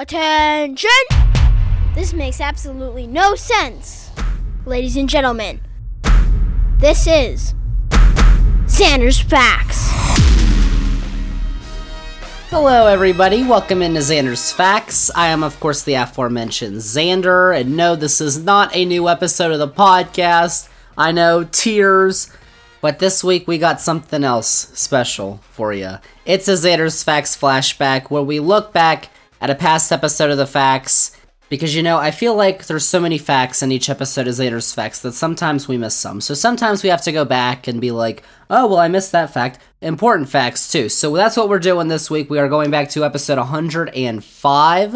Attention! This makes absolutely no sense. Ladies and gentlemen, this is Zander's Facts. Hello, everybody. Welcome into Zander's Facts. I am, of course, the aforementioned Zander, and no, this is not a new episode of the podcast. I know, tears, but this week we got something else special for you. It's a Zander's Facts flashback where we look back at a past episode of the facts because you know I feel like there's so many facts in each episode of Zander's Facts that sometimes we miss some. So sometimes we have to go back and be like, oh well, I missed that fact. Important facts too. So that's what we're doing this week. We are going back to episode 105,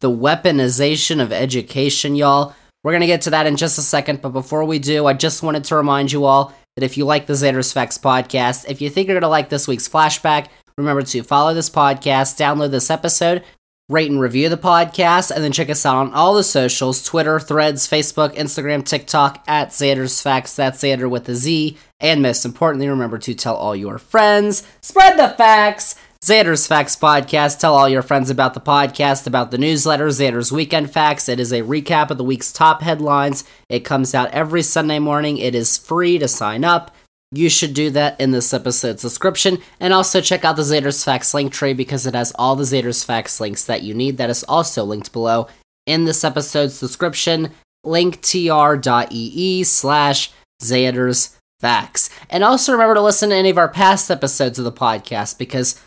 the weaponization of education, y'all. We're gonna get to that in just a second, but before we do, I just wanted to remind you all that if you like the Zander's Facts podcast, if you think you're gonna like this week's flashback, remember to follow this podcast, download this episode, rate and review the podcast, and then check us out on all the socials Twitter, Threads, Facebook, Instagram, TikTok at Zander's Facts. That's Zander with a Z. And most importantly, remember to tell all your friends. Spread the facts! Zander's Facts Podcast. Tell all your friends about the podcast, about the newsletter, Zander's Weekend Facts. It is a recap of the week's top headlines. It comes out every Sunday morning. It is free to sign up. You should do that in this episode's description. And also check out the Zander's Facts link tree because it has all the Zander's Facts links that you need. That is also linked below in this episode's description. linktr.ee slash Zander's Facts. And also remember to listen to any of our past episodes of the podcast because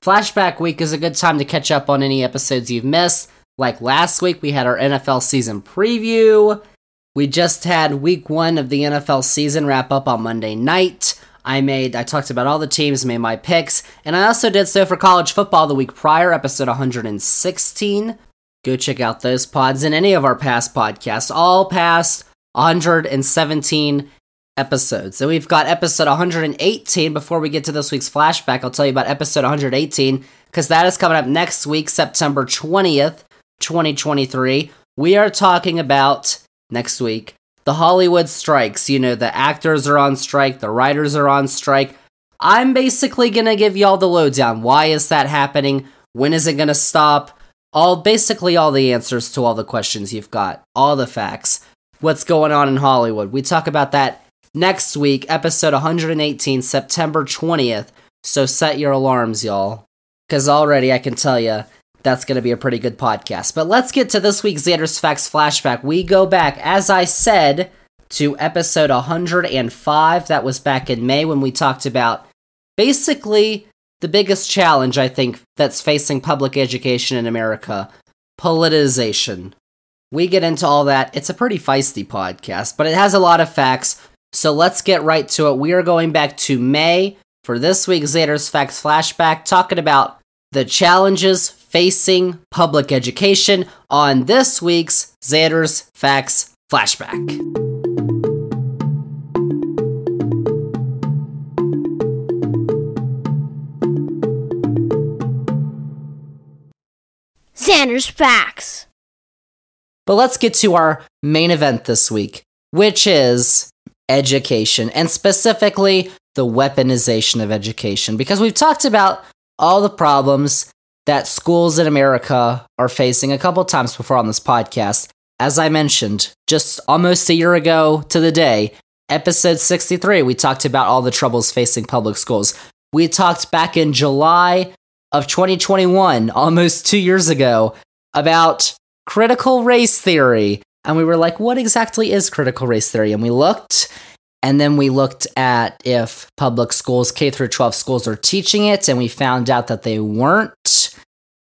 Flashback week is a good time to catch up on any episodes you've missed. Like last week, we had our NFL season preview. We just had week one of the NFL season wrap up on Monday night. I made, I talked about all the teams, made my picks, and I also did so for college football the week prior, episode 116. Go check out those pods and any of our past podcasts, all past 117 episodes. So we've got episode 118 before we get to this week's flashback. I'll tell you about episode 118 because that is coming up next week, September 20th, 2023. We are talking about next week the Hollywood strikes. You know, the actors are on strike, the writers are on strike. I'm basically to give y'all the lowdown. Why is that happening? When is it to stop? All basically all the answers to all the questions you've got, all the facts. What's going on in Hollywood? We talk about that next week, episode 118, September 20th. So set your alarms, y'all. Because already I can tell you that's going to be a pretty good podcast. But let's get to this week's Zander's Facts flashback. We go back, as I said, to episode 105. That was back in May when we talked about basically the biggest challenge, I think, that's facing public education in America politicization. We get into all that. It's a pretty feisty podcast, but it has a lot of facts. So let's get right to it. We are going back to May for this week's Zander's Facts Flashback, talking about the challenges facing public education on this week's Zander's Facts Flashback. Zander's Facts. But let's get to our main event this week, which is education, and specifically the weaponization of education. Because we've talked about all the problems that schools in America are facing a couple times before on this podcast. As I mentioned, just almost a year ago to the day, episode 63, we talked about all the troubles facing public schools. We talked back in July of 2021, almost two years ago, about critical race theory and we were like, what exactly is critical race theory? And we looked, and then we looked at if public schools, K through 12 schools, are teaching it, and we found out that they weren't.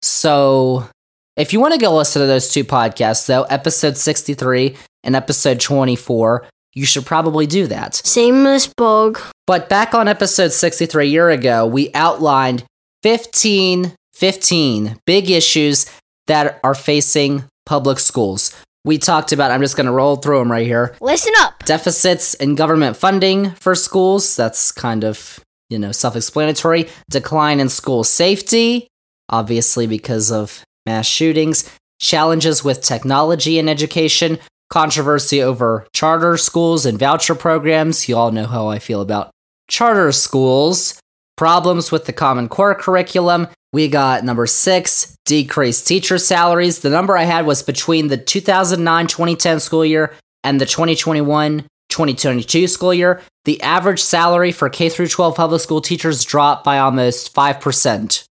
So if you want to go listen to those two podcasts, though, episode 63 and episode 24, you should probably do that. Same as Bug. But back on episode 63 a year ago, we outlined 15, 15 big issues that are facing public schools we talked about. I'm just going to roll through them right here. Listen up. Deficits in government funding for schools. That's kind of, you know, self explanatory. Decline in school safety, obviously because of mass shootings. Challenges with technology in education. Controversy over charter schools and voucher programs. You all know how I feel about charter schools. Problems with the Common Core curriculum. We got number six, decreased teacher salaries. The number I had was between the 2009 2010 school year and the 2021 2022 school year. The average salary for K 12 public school teachers dropped by almost 5%.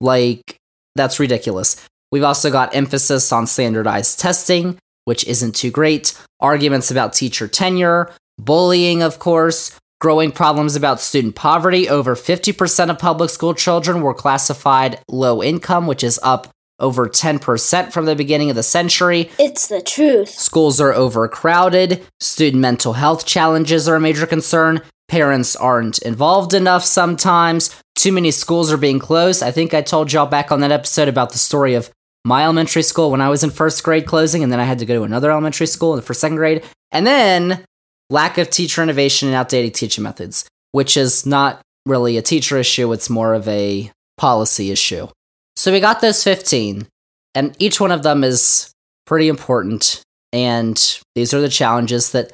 Like, that's ridiculous. We've also got emphasis on standardized testing, which isn't too great, arguments about teacher tenure, bullying, of course, growing problems about student poverty. Over 50% of public school children were classified low income, which is up over 10% from the beginning of the century. It's the truth. Schools are overcrowded. Student mental health challenges are a major concern. Parents aren't involved enough sometimes. Too many schools are being closed. I think I told y'all back on that episode about the story of my elementary school when I was in first grade closing, and then I had to go to another elementary school for second grade. And then lack of teacher innovation and outdated teaching methods, which is not really a teacher issue, it's more of a policy issue. So we got those 15, and each one of them is pretty important. And these are the challenges that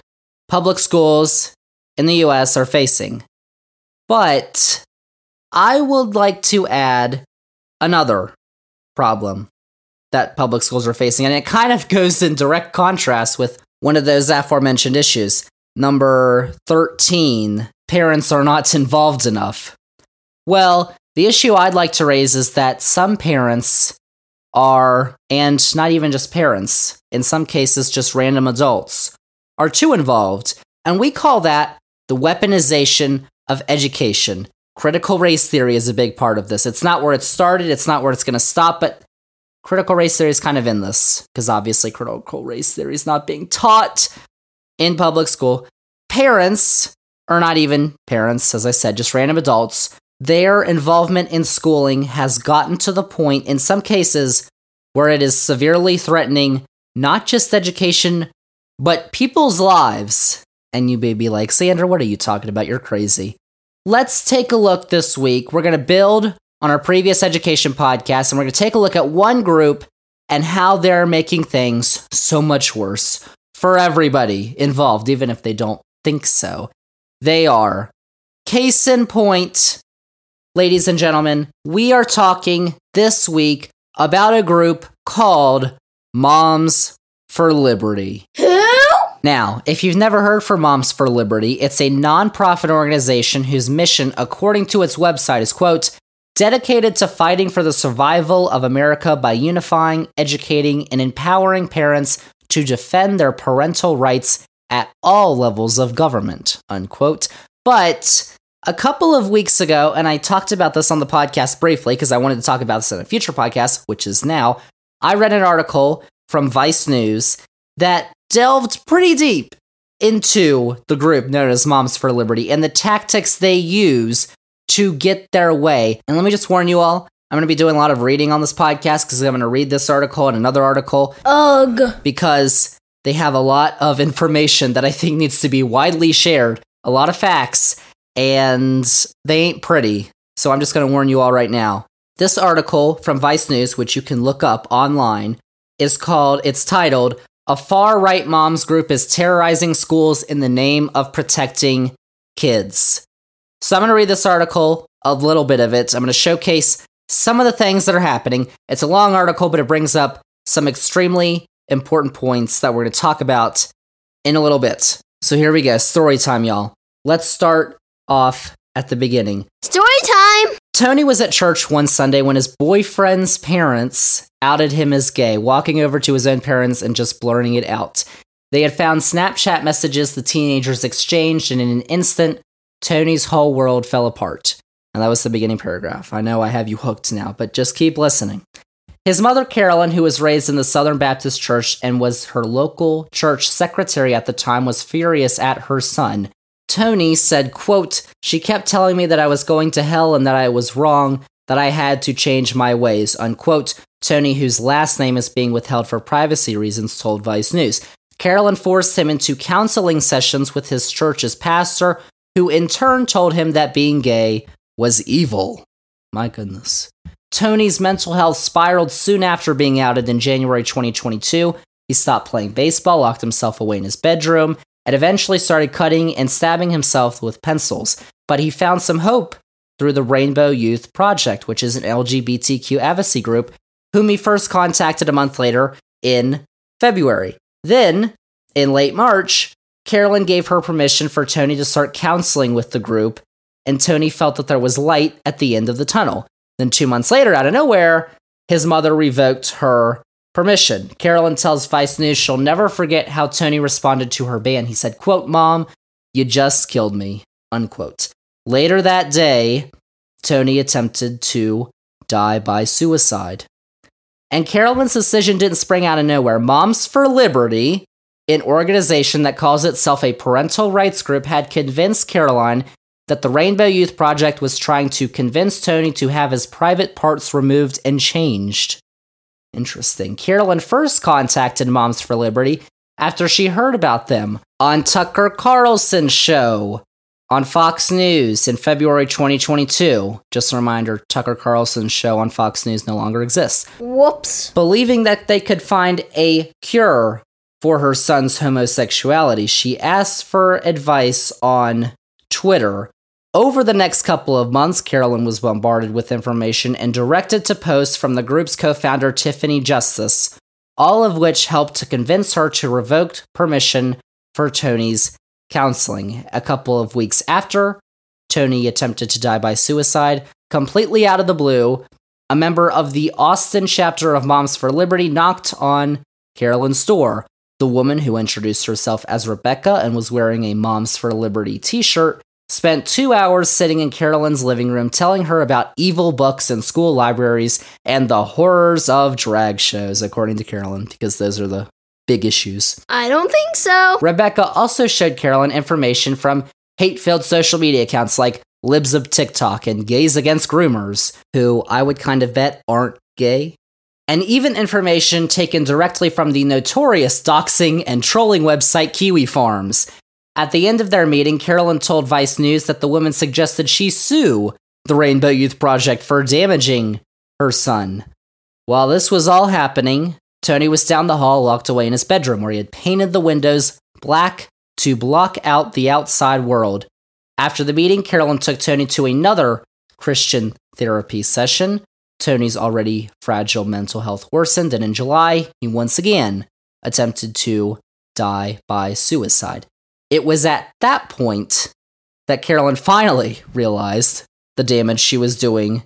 public schools in the US are facing. But I would like to add another problem that public schools are facing, and it kind of goes in direct contrast with one of those aforementioned issues. Number 13 parents are not involved enough. Well, the issue I'd like to raise is that some parents are, and not even just parents, in some cases, just random adults, are too involved. And we call that the weaponization of education. Critical race theory is a big part of this. It's not where it started, it's not where it's going to stop, but critical race theory is kind of in this, because obviously critical race theory is not being taught in public school. Parents, or not even parents, as I said, just random adults, their involvement in schooling has gotten to the point, in some cases, where it is severely threatening not just education, but people's lives. And you may be like, Zander, what are you talking about? You're crazy. Let's take a look this week. We're going to build on our previous education podcast, and we're going to take a look at one group and how they're making things so much worse for everybody involved, even if they don't think so. They are. Case in point, ladies and gentlemen, we are talking this week about a group called Moms for Liberty. Now, if you've never heard for Moms for Liberty, it's a nonprofit organization whose mission, according to its website, is quote, dedicated to fighting for the survival of America by unifying, educating, and empowering parents to defend their parental rights at all levels of government, unquote. But a couple of weeks ago, and I talked about this on the podcast briefly because I wanted to talk about this in a future podcast, which is now, I read an article from Vice News that delved pretty deep into the group known as Moms for Liberty and the tactics they use to get their way. And let me just warn you all, I'm going to be doing a lot of reading on this podcast because I'm going to read this article and another article Ugh. because they have a lot of information that I think needs to be widely shared, a lot of facts, and they ain't pretty. So I'm just going to warn you all right now. This article from Vice News, which you can look up online, is called, it's titled, A Far Right Moms Group is Terrorizing Schools in the Name of Protecting Kids. So I'm going to read this article, a little bit of it. I'm going to showcase some of the things that are happening. It's a long article, but it brings up some extremely important points that we're going to talk about in a little bit. So here we go. Story time, y'all. Let's start off at the beginning. Story time. Tony was at church one Sunday when his boyfriend's parents outed him as gay, walking over to his own parents and just blurting it out. They had found Snapchat messages the teenagers exchanged, and in an instant, Tony's whole world fell apart. And that was the beginning paragraph. I know I have you hooked now, but just keep listening. His mother, Carolyn, who was raised in the Southern Baptist Church and was her local church secretary at the time, was furious at her son. Tony said, quote, She kept telling me that I was going to hell and that I was wrong, that I had to change my ways, unquote. Tony, whose last name is being withheld for privacy reasons, told Vice News. Carolyn forced him into counseling sessions with his church's pastor, who in turn told him that being gay was evil. My goodness. Tony's mental health spiraled soon after being outed in January 2022. He stopped playing baseball, locked himself away in his bedroom, and eventually started cutting and stabbing himself with pencils. But he found some hope through the Rainbow Youth Project, which is an LGBTQ advocacy group, whom he first contacted a month later in February. Then, in late March, Carolyn gave her permission for Tony to start counseling with the group, and Tony felt that there was light at the end of the tunnel. Then, two months later, out of nowhere, his mother revoked her permission. Carolyn tells Vice News she'll never forget how Tony responded to her ban. He said, quote, Mom, you just killed me, unquote. Later that day, Tony attempted to die by suicide. And Carolyn's decision didn't spring out of nowhere. Moms for Liberty, an organization that calls itself a parental rights group, had convinced Caroline that the Rainbow Youth Project was trying to convince Tony to have his private parts removed and changed. Interesting. Carolyn first contacted Moms for Liberty after she heard about them on Tucker Carlson's show on Fox News in February 2022. Just a reminder Tucker Carlson's show on Fox News no longer exists. Whoops. Believing that they could find a cure for her son's homosexuality, she asked for advice on Twitter. Over the next couple of months, Carolyn was bombarded with information and directed to posts from the group's co founder, Tiffany Justice, all of which helped to convince her to revoke permission for Tony's counseling. A couple of weeks after, Tony attempted to die by suicide, completely out of the blue. A member of the Austin chapter of Moms for Liberty knocked on Carolyn's door. The woman who introduced herself as Rebecca and was wearing a Moms for Liberty t shirt spent two hours sitting in Carolyn's living room telling her about evil books in school libraries and the horrors of drag shows, according to Carolyn, because those are the big issues. I don't think so. Rebecca also showed Carolyn information from hate filled social media accounts like Libs of TikTok and Gays Against Groomers, who I would kind of bet aren't gay. And even information taken directly from the notorious doxing and trolling website Kiwi Farms. At the end of their meeting, Carolyn told Vice News that the woman suggested she sue the Rainbow Youth Project for damaging her son. While this was all happening, Tony was down the hall, locked away in his bedroom, where he had painted the windows black to block out the outside world. After the meeting, Carolyn took Tony to another Christian therapy session. Tony's already fragile mental health worsened, and in July, he once again attempted to die by suicide. It was at that point that Carolyn finally realized the damage she was doing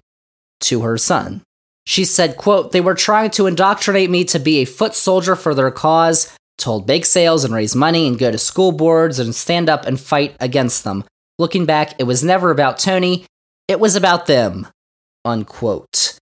to her son. She said, quote, They were trying to indoctrinate me to be a foot soldier for their cause, to hold bake sales and raise money and go to school boards and stand up and fight against them. Looking back, it was never about Tony, it was about them. Unquote.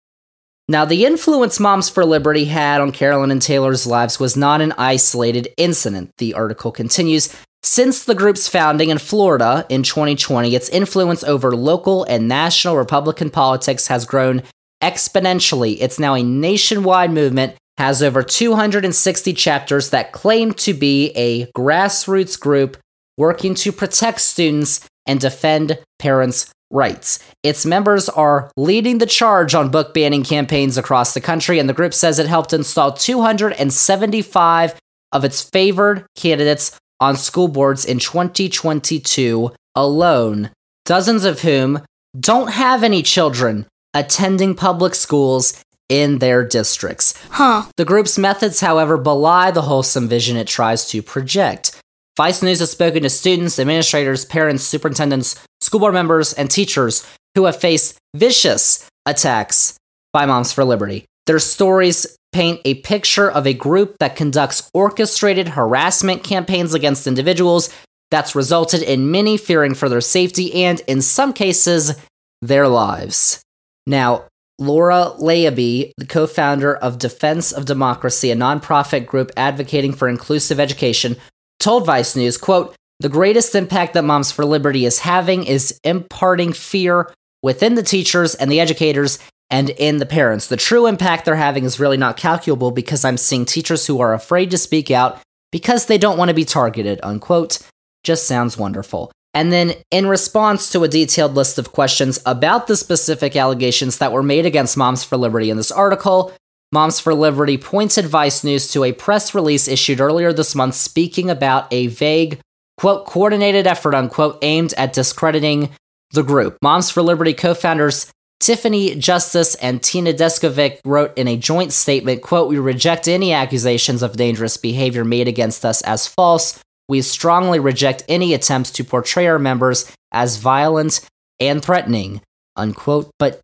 Now, the influence Moms for Liberty had on Carolyn and Taylor's lives was not an isolated incident. The article continues since the group's founding in Florida in 2020, its influence over local and national Republican politics has grown exponentially. It's now a nationwide movement, has over 260 chapters that claim to be a grassroots group working to protect students and defend parents' rights. Its members are leading the charge on book banning campaigns across the country, and the group says it helped install 275 of its favored candidates on school boards in 2022 alone, dozens of whom don't have any children attending public schools in their districts. Huh. The group's methods, however, belie the wholesome vision it tries to project. Vice News has spoken to students, administrators, parents, superintendents, school board members, and teachers who have faced vicious attacks by Moms for Liberty. Their stories paint a picture of a group that conducts orchestrated harassment campaigns against individuals that's resulted in many fearing for their safety and, in some cases, their lives. Now, Laura Leigh Abby, the co founder of Defense of Democracy, a nonprofit group advocating for inclusive education, told Vice News, quote, the greatest impact that Moms for Liberty is having is imparting fear within the teachers and the educators and in the parents. The true impact they're having is really not calculable because I'm seeing teachers who are afraid to speak out because they don't want to be targeted, unquote. Just sounds wonderful. And then, in response to a detailed list of questions about the specific allegations that were made against Moms for Liberty in this article, Moms for Liberty pointed Vice News to a press release issued earlier this month speaking about a vague, quote, coordinated effort, unquote, aimed at discrediting the group. Moms for Liberty co founders Tiffany Justice and Tina Descovich wrote in a joint statement, quote, We reject any accusations of dangerous behavior made against us as false. We strongly reject any attempts to portray our members as violent and threatening, unquote. But,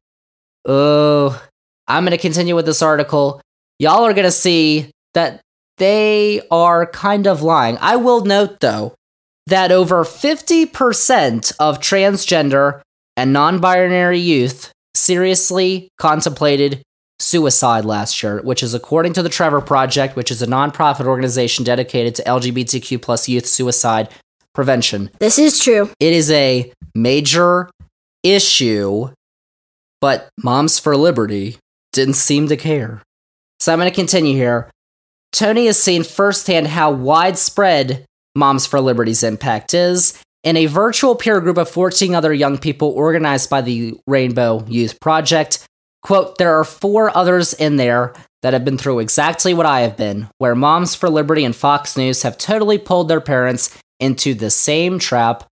oh, I'm going to continue with this article. Y'all are going to see that they are kind of lying. I will note, though, that over 50% of transgender and non binary youth seriously contemplated suicide last year, which is according to the Trevor Project, which is a nonprofit organization dedicated to LGBTQ plus youth suicide prevention. This is true. It is a major issue, but Moms for Liberty didn't seem to care. So I'm going to continue here. Tony has seen firsthand how widespread Moms for Liberty's impact is, in a virtual peer group of 14 other young people organized by the Rainbow Youth Project. Quote, there are four others in there that have been through exactly what I have been, where Moms for Liberty and Fox News have totally pulled their parents into the same trap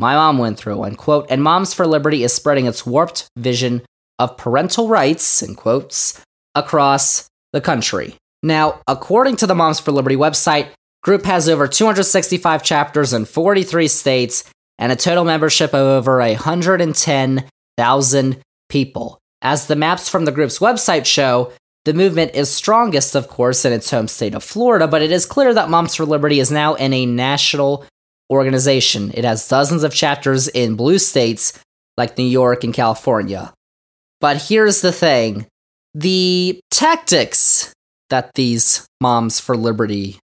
my mom went through, unquote. And Moms for Liberty is spreading its warped vision of parental rights, in quotes, across the country. Now, according to the Moms for Liberty website, Group has over 265 chapters in 43 states and a total membership of over 110,000 people. As the maps from the group's website show, the movement is strongest, of course, in its home state of Florida, but it is clear that Moms for Liberty is now in a national organization. It has dozens of chapters in blue states like New York and California. But here's the thing the tactics that these Moms for Liberty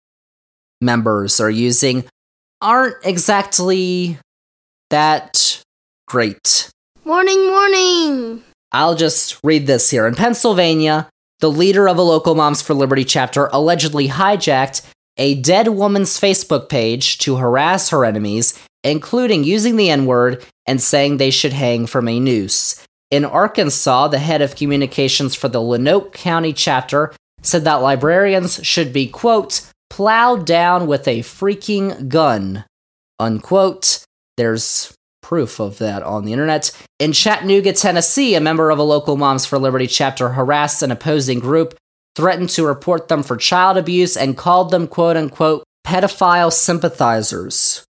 members are using aren't exactly that great. Morning, morning. I'll just read this here. In Pennsylvania, the leader of a local Moms for Liberty chapter allegedly hijacked a dead woman's Facebook page to harass her enemies, including using the N word and saying they should hang from a noose. In Arkansas, the head of communications for the Lonoke County chapter said that librarians should be, quote, plowed down with a freaking gun. Unquote. There's proof of that on the internet. In Chattanooga, Tennessee, a member of a local Moms for Liberty chapter harassed an opposing group, threatened to report them for child abuse, and called them quote unquote pedophile sympathizers.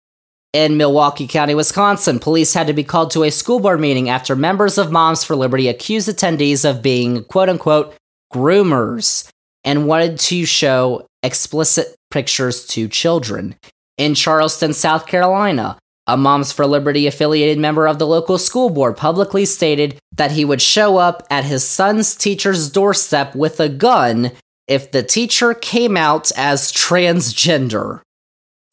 In Milwaukee County, Wisconsin, police had to be called to a school board meeting after members of Moms for Liberty accused attendees of being quote unquote groomers and wanted to show explicit pictures to children. In Charleston, South Carolina, a Moms for Liberty affiliated member of the local school board publicly stated that he would show up at his son's teacher's doorstep with a gun if the teacher came out as transgender.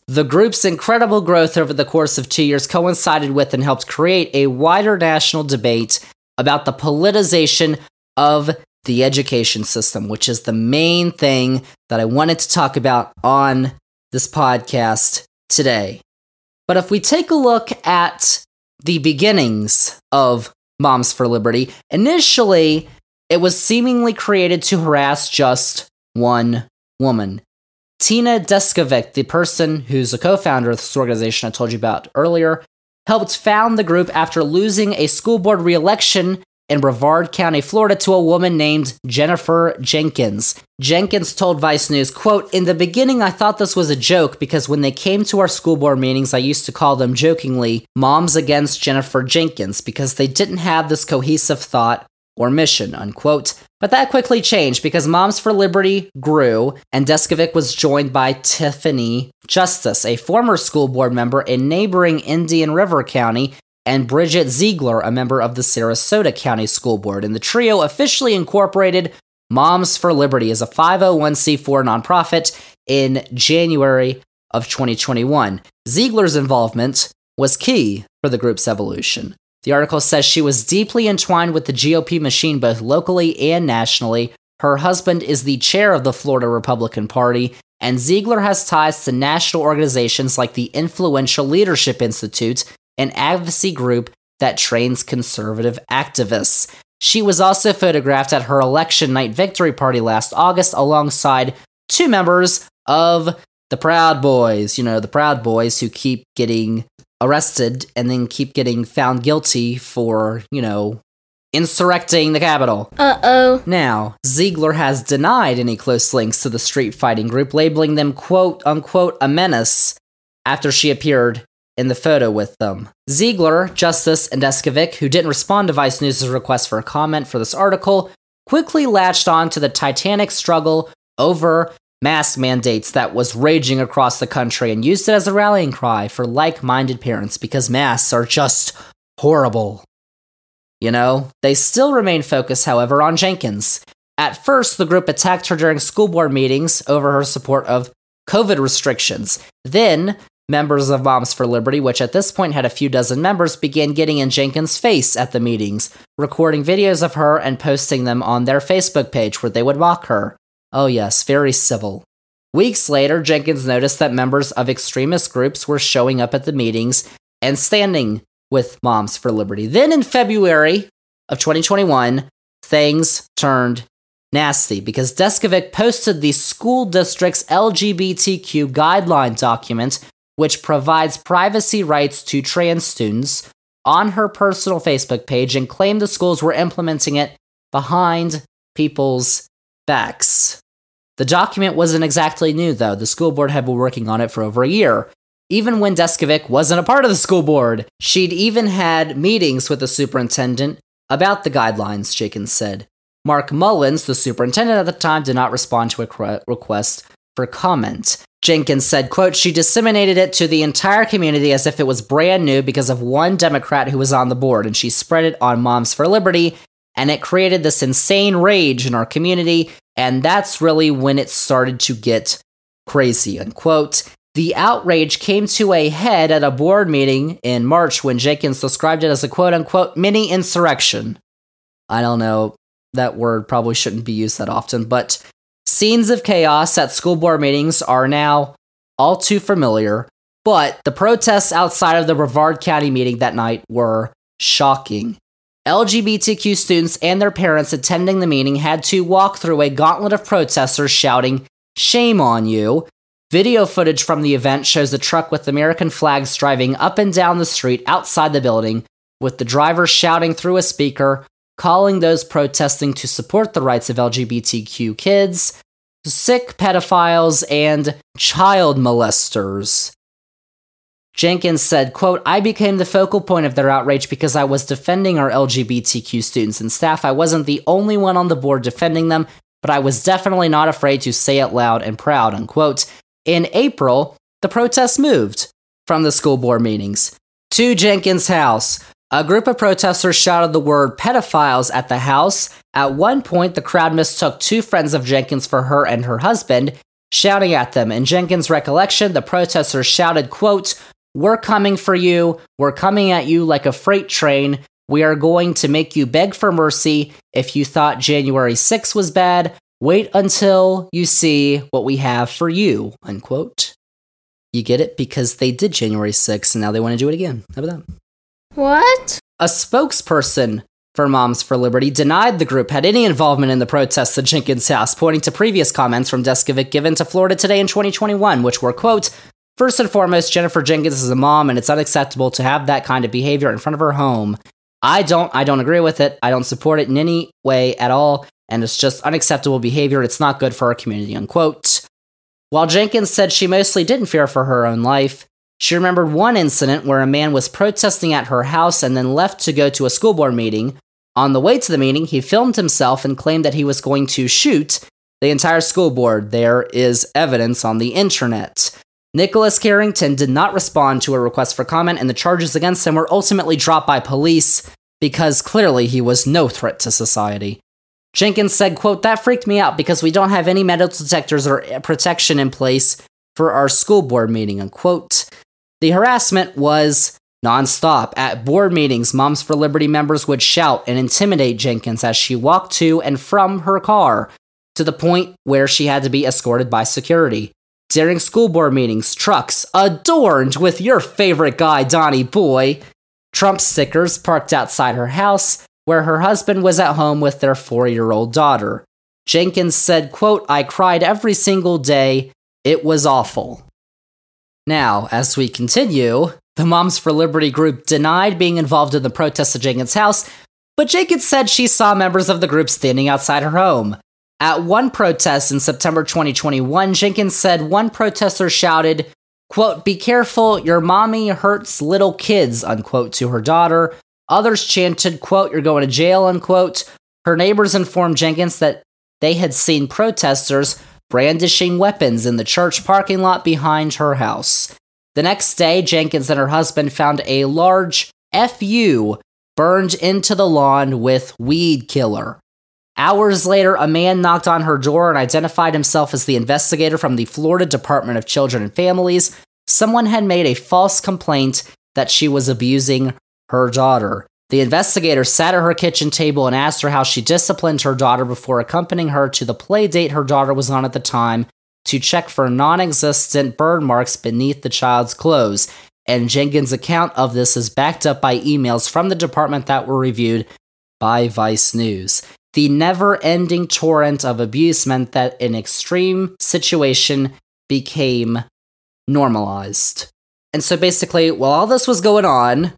The group's incredible growth over the course of two years coincided with and helped create a wider national debate about the politicization of the education system, which is the main thing that I wanted to talk about on this podcast today. But if we take a look at the beginnings of Moms for Liberty, initially it was seemingly created to harass just one woman. Tina Descovich, the person who's a co founder of this organization I told you about earlier, helped found the group after losing a school board re election in Brevard County, Florida, to a woman named Jennifer Jenkins. Jenkins told Vice News, quote, In the beginning, I thought this was a joke because when they came to our school board meetings, I used to call them jokingly Moms Against Jennifer Jenkins because they didn't have this cohesive thought or mission, unquote. But that quickly changed because Moms for Liberty grew, and Descovich was joined by Tiffany Justice, a former school board member in neighboring Indian River County and Bridget Ziegler, a member of the Sarasota County School Board. And the trio officially incorporated Moms for Liberty as a 501c4 nonprofit in January of 2021. Ziegler's involvement was key for the group's evolution. The article says she was deeply entwined with the GOP machine both locally and nationally. Her husband is the chair of the Florida Republican Party, and Ziegler has ties to national organizations like the Influential Leadership Institute an advocacy group that trains conservative activists. She was also photographed at her election night victory party last August alongside two members of the Proud Boys. You know, the Proud Boys who keep getting arrested and then keep getting found guilty for, you know, insurrecting the Capitol. Uh oh. Now, Ziegler has denied any close links to the street fighting group, labeling them quote unquote a menace after she appeared in the photo with them. Ziegler, Justice, and Descovich, who didn't respond to Vice News' request for a comment for this article, quickly latched on to the titanic struggle over mask mandates that was raging across the country and used it as a rallying cry for like minded parents because masks are just horrible. You know, they still remain focused, however, on Jenkins. At first, the group attacked her during school board meetings over her support of COVID restrictions. Then, members of Moms for Liberty, which at this point had a few dozen members, began getting in Jenkins' face at the meetings, recording videos of her and posting them on their Facebook page where they would mock her. Oh, yes, very civil. Weeks later, Jenkins noticed that members of extremist groups were showing up at the meetings and standing with Moms for Liberty. Then in February of 2021, things turned nasty because Descovich posted the school district's LGBTQ guideline document, which provides privacy rights to trans students, on her personal Facebook page and claimed the schools were implementing it behind people's backs. The document wasn't exactly new, though. The school board had been working on it for over a year. Even when Descovich wasn't a part of the school board, she'd even had meetings with the superintendent about the guidelines, Jenkins said. Mark Mullins, the superintendent at the time, did not respond to a request for comment. Jenkins said, quote, she disseminated it to the entire community as if it was brand new because of one Democrat who was on the board, and she spread it on Moms for Liberty, and it created this insane rage in our community, and that's really when it started to get crazy, unquote. The outrage came to a head at a board meeting in March when Jenkins described it as a quote unquote mini insurrection. I don't know, that word probably shouldn't be used that often, but scenes of chaos at school board meetings are now all too familiar. But the protests outside of the Brevard County meeting that night were shocking. LGBTQ students and their parents attending the meeting had to walk through a gauntlet of protesters shouting, Shame on you, Video footage from the event shows a truck with American flags driving up and down the street outside the building, with the driver shouting through a speaker, calling those protesting to support the rights of LGBTQ kids, sick pedophiles, and child molesters. Jenkins said, quote, I became the focal point of their outrage because I was defending our LGBTQ students and staff. I wasn't the only one on the board defending them, but I was definitely not afraid to say it loud and proud, unquote. In April, the protests moved from the school board meetings to Jenkins' house. A group of protesters shouted the word pedophiles at the house. At one point, the crowd mistook two friends of Jenkins for her and her husband, shouting at them. In Jenkins' recollection, the protesters shouted, quote, We're coming for you. We're coming at you like a freight train. We are going to make you beg for mercy. If you thought January 6 was bad, Wait until you see what we have for you, unquote. You get it? Because they did January 6th and now they want to do it again. How about that? What? A spokesperson for Moms for Liberty denied the group had any involvement in the protests at Jenkins House, pointing to previous comments from Descovich given to Florida Today in 2021, which were, quote, First and foremost, Jennifer Jenkins is a mom, and it's unacceptable to have that kind of behavior in front of her home. I don't I don't agree with it. I don't support it in any way at all and it's just unacceptable behavior. It's not good for our community, unquote. While Jenkins said she mostly didn't fear for her own life, she remembered one incident where a man was protesting at her house and then left to go to a school board meeting. On the way to the meeting, he filmed himself and claimed that he was going to shoot the entire school board. There is evidence on the internet. Nicholas Carrington did not respond to a request for comment, and the charges against him were ultimately dropped by police because clearly he was no threat to society. Jenkins said, quote, that freaked me out because we don't have any metal detectors or protection in place for our school board meeting, unquote. The harassment was nonstop. At board meetings, Moms for Liberty members would shout and intimidate Jenkins as she walked to and from her car, to the point where she had to be escorted by security. During school board meetings, trucks adorned with your favorite guy, Donnie Boy, Trump stickers parked outside her house, where her husband was at home with their four year old daughter. Jenkins said, quote, I cried every single day. It was awful. Now, as we continue, the Moms for Liberty group denied being involved in the protests at Jenkins' house, but Jenkins said she saw members of the group standing outside her home. At one protest in September 2021, Jenkins said one protester shouted, quote, be careful, your mommy hurts little kids, unquote, to her daughter. Others chanted, quote, you're going to jail, unquote. Her neighbors informed Jenkins that they had seen protesters brandishing weapons in the church parking lot behind her house. The next day, Jenkins and her husband found a large FU burned into the lawn with weed killer. Hours later, a man knocked on her door and identified himself as the investigator from the Florida Department of Children and Families. Someone had made a false complaint that she was abusing her daughter. The investigator sat at her kitchen table and asked her how she disciplined her daughter before accompanying her to the play date her daughter was on at the time to check for non existent burn marks beneath the child's clothes. And Jenkins' account of this is backed up by emails from the department that were reviewed by Vice News. The never ending torrent of abuse meant that an extreme situation became normalized. And so basically, while all this was going on,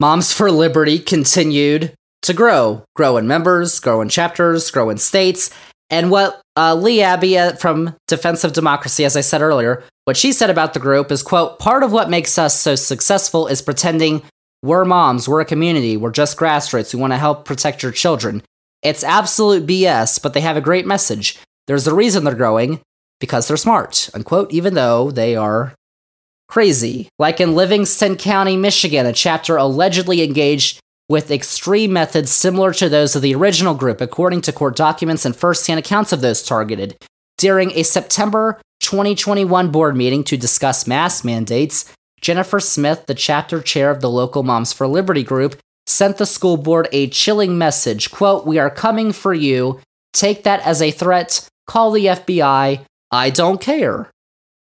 Moms for Liberty continued to grow, grow in members, grow in chapters, grow in states. And what uh, Leigh Abby from Defense of Democracy, as I said earlier, what she said about the group is, quote, part of what makes us so successful is pretending we're moms, we're a community, we're just grassroots, we want to help protect your children. It's absolute BS, but they have a great message. There's a reason they're growing, because they're smart, unquote, even though they are crazy. Like in Livingston County, Michigan, a chapter allegedly engaged with extreme methods similar to those of the original group, according to court documents and first-hand accounts of those targeted. During a September 2021 board meeting to discuss mask mandates, Jennifer Smith, the chapter chair of the local Moms for Liberty group, sent the school board a chilling message, quote, "We are coming for you. Take that as a threat. Call the FBI. I don't care."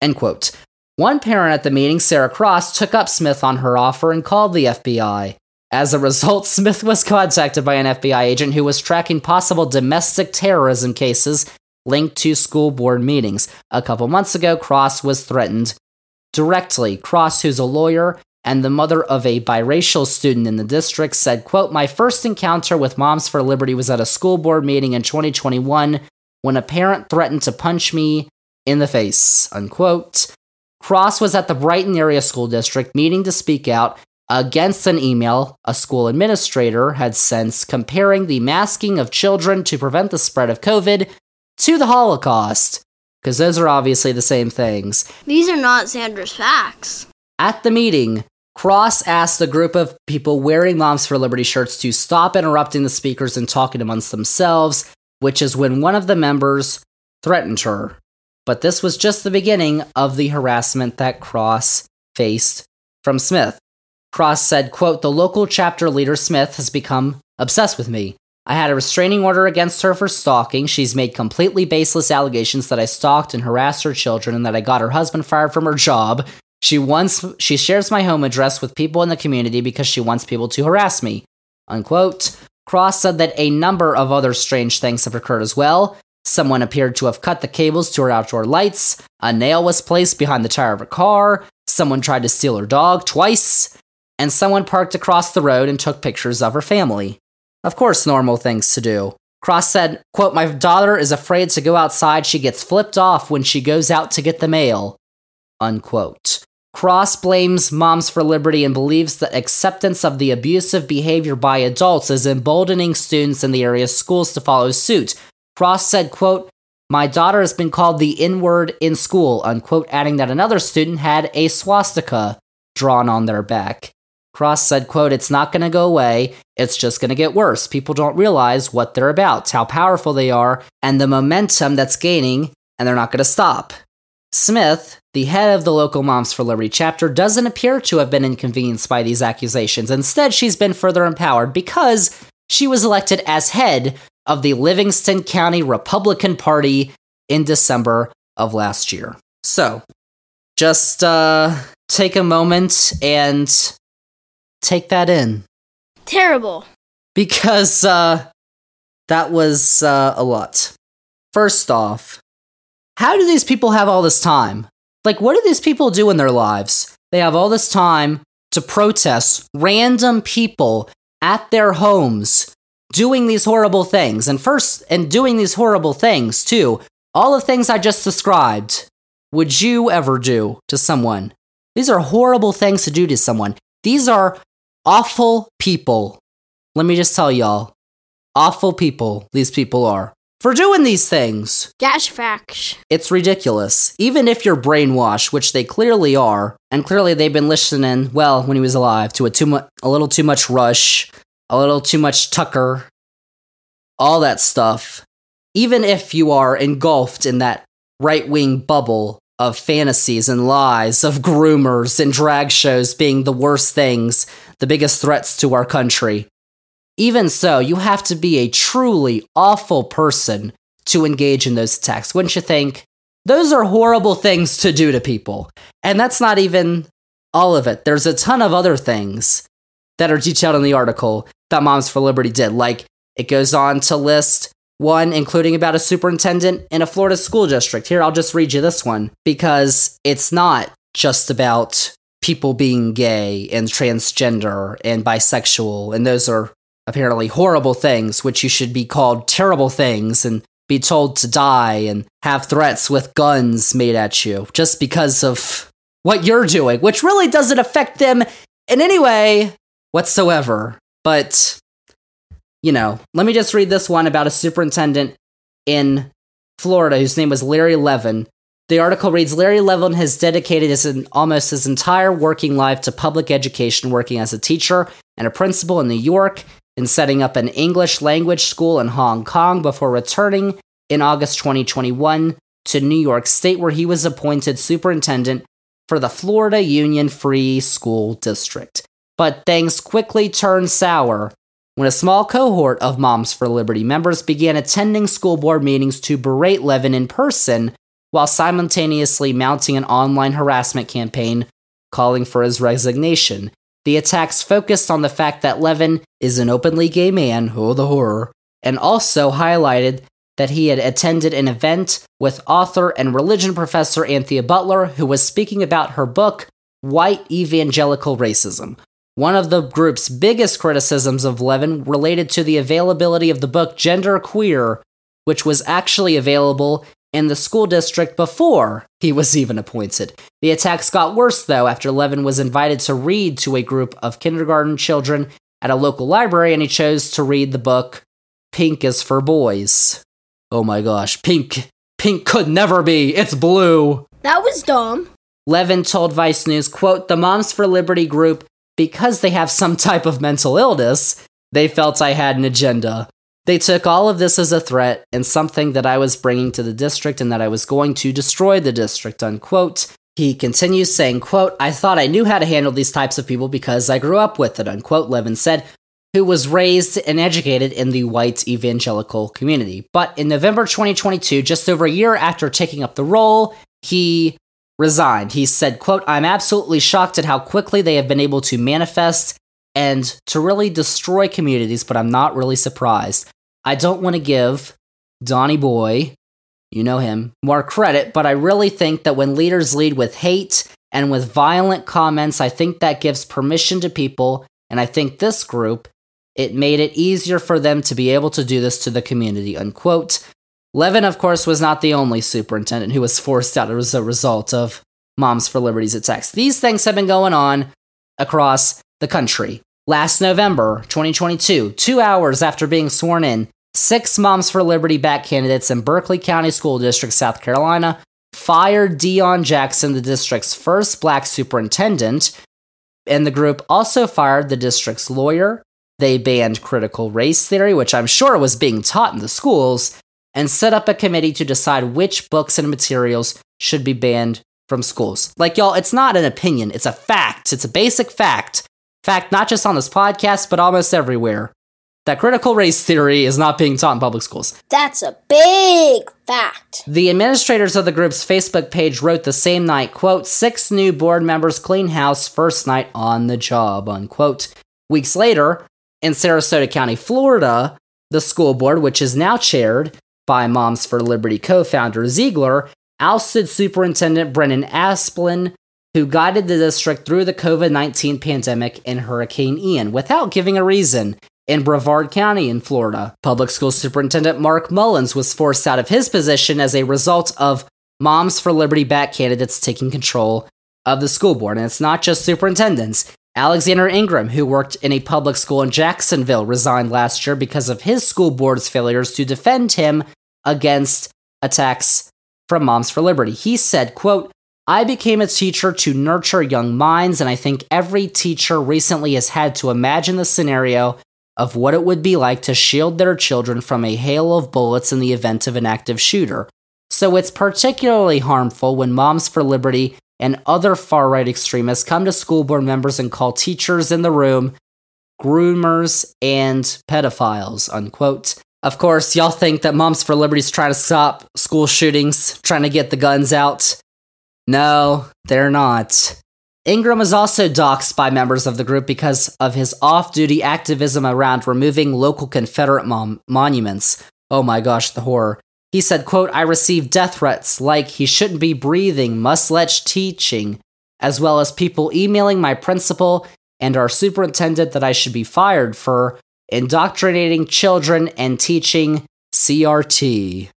End quote. One parent at the meeting, Sarah Cross, took up Smith on her offer and called the FBI. As a result, Smith was contacted by an FBI agent who was tracking possible domestic terrorism cases linked to school board meetings. A couple months ago, Cross was threatened directly. Cross, who's a lawyer and the mother of a biracial student in the district, said, quote, My first encounter with Moms for Liberty was at a school board meeting in 2021 when a parent threatened to punch me in the face, unquote. Cross was at the Brighton Area School District meeting to speak out against an email a school administrator had sent comparing the masking of children to prevent the spread of COVID to the Holocaust, because those are obviously the same things. These are not Zander's facts. At the meeting, Cross asked a group of people wearing Moms for Liberty shirts to stop interrupting the speakers and talking amongst themselves, which is when one of the members threatened her. But this was just the beginning of the harassment that Cross faced from Smith. Cross said, quote, The local chapter leader Smith has become obsessed with me. I had a restraining order against her for stalking. She's made completely baseless allegations that I stalked and harassed her children and that I got her husband fired from her job. She wants she shares my home address with people in the community because she wants people to harass me. Unquote. Cross said that a number of other strange things have occurred as well. Someone appeared to have cut the cables to her outdoor lights. A nail was placed behind the tire of her car. Someone tried to steal her dog twice. And someone parked across the road and took pictures of her family. Of course, normal things to do. Cross said, quote, My daughter is afraid to go outside. She gets flipped off when she goes out to get the mail. Unquote. Cross blames Moms for Liberty and believes that acceptance of the abusive behavior by adults is emboldening students in the area's schools to follow suit, Cross said, quote, my daughter has been called the N-word in school, unquote, adding that another student had a swastika drawn on their back. Cross said, quote, it's not going to go away. It's just going to get worse. People don't realize what they're about, how powerful they are, and the momentum that's gaining, and they're not going to stop. Smith, the head of the local Moms for Liberty chapter, doesn't appear to have been inconvenienced by these accusations. Instead, she's been further empowered because she was elected as head of the Livingston County Republican Party in December of last year. So, just uh, take a moment and take that in. Terrible. Because uh, that was uh, a lot. First off, how do these people have all this time? Like, what do these people do in their lives? They have all this time to protest random people at their homes doing these horrible things. And first, and doing these horrible things too, all the things I just described, would you ever do to someone? These are horrible things to do to someone. These are awful people. Let me just tell y'all awful people these people are for doing these things. Gash facts. It's ridiculous. Even if you're brainwashed, which they clearly are, and clearly they've been listening, well, when he was alive, to a too mu- a little too much Rush, a little too much Tucker, all that stuff. Even if you are engulfed in that right wing bubble of fantasies and lies of groomers and drag shows being the worst things, the biggest threats to our country. Even so, you have to be a truly awful person to engage in those attacks, wouldn't you think? Those are horrible things to do to people. And that's not even all of it. There's a ton of other things that are detailed in the article that Moms for Liberty did. Like, it goes on to list one, including about a superintendent in a Florida school district. Here, I'll just read you this one because it's not just about people being gay and transgender and bisexual, and those are apparently horrible things, which you should be called terrible things and be told to die and have threats with guns made at you just because of what you're doing, which really doesn't affect them in any way whatsoever. But, you know, let me just read this one about a superintendent in Florida whose name was Larry Levin. The article reads Larry Levin has dedicated his almost his entire working life to public education, working as a teacher and a principal in New York and setting up an English language school in Hong Kong before returning in August 2021 to New York State, where he was appointed superintendent for the Florida Union Free School District. But things quickly turned sour when a small cohort of Moms for Liberty members began attending school board meetings to berate Levin in person while simultaneously mounting an online harassment campaign calling for his resignation. The attacks focused on the fact that Levin is an openly gay man, oh the horror, and also highlighted that he had attended an event with author and religion professor Anthea Butler, who was speaking about her book, White Evangelical Racism. One of the group's biggest criticisms of Levin related to the availability of the book Gender Queer, which was actually available in the school district before he was even appointed. The attacks got worse, though, after Levin was invited to read to a group of kindergarten children at a local library and he chose to read the book Pink is for Boys. Oh my gosh, pink. Pink could never be. It's blue. That was dumb. Levin told Vice News, quote, the Moms for Liberty group, because they have some type of mental illness, they felt I had an agenda. They took all of this as a threat and something that I was bringing to the district and that I was going to destroy the district, unquote. He continues saying, quote, I thought I knew how to handle these types of people because I grew up with it, unquote, Levin said, who was raised and educated in the white evangelical community. But in November 2022, just over a year after taking up the role, he resigned. He said, quote, I'm absolutely shocked at how quickly they have been able to manifest and to really destroy communities, but I'm not really surprised. I don't want to give Donnie Boy, you know him, more credit, but I really think that when leaders lead with hate and with violent comments, I think that gives permission to people, and I think this group, it made it easier for them to be able to do this to the community, unquote. Levin, of course, was not the only superintendent who was forced out as a result of Moms for Liberty's attacks. These things have been going on across the country. Last November 2022, two hours after being sworn in, six Moms for Liberty back candidates in Berkeley County School District, South Carolina, fired Deon Jackson, the district's first black superintendent, and the group also fired the district's lawyer. They banned critical race theory, which I'm sure was being taught in the schools, and set up a committee to decide which books and materials should be banned from schools. Like, y'all, it's not an opinion, it's a fact. It's a basic fact. Fact, not just on this podcast, but almost everywhere. That critical race theory is not being taught in public schools. That's a big fact. The administrators of the group's Facebook page wrote the same night, quote, six new board members clean house first night on the job, unquote. Weeks later, in Sarasota County, Florida, the school board, which is now chaired by Moms for Liberty co founder Ziegler, ousted Superintendent Brennan Asplin who guided the district through the COVID 19 pandemic and Hurricane Ian without giving a reason. In Brevard County in Florida, Public School Superintendent Mark Mullins was forced out of his position as a result of Moms for Liberty back candidates taking control of the school board. And it's not just superintendents. Alexander Ingram, who worked in a public school in Jacksonville, resigned last year because of his school board's failures to defend him against attacks from Moms for Liberty. He said, quote, I became a teacher to nurture young minds, and I think every teacher recently has had to imagine the scenario of what it would be like to shield their children from a hail of bullets in the event of an active shooter. So it's particularly harmful when Moms for Liberty and other far right extremists come to school board members and call teachers in the room groomers and pedophiles, unquote. Of course, y'all think that Moms for Liberty's trying to stop school shootings, trying to get the guns out. No, they're not. Ingram was also doxxed by members of the group because of his off duty activism around removing local Confederate mom- monuments. Oh my gosh, the horror. He said, quote, I received death threats like he shouldn't be breathing, must let teaching, as well as people emailing my principal and our superintendent that I should be fired for indoctrinating children and teaching CRT.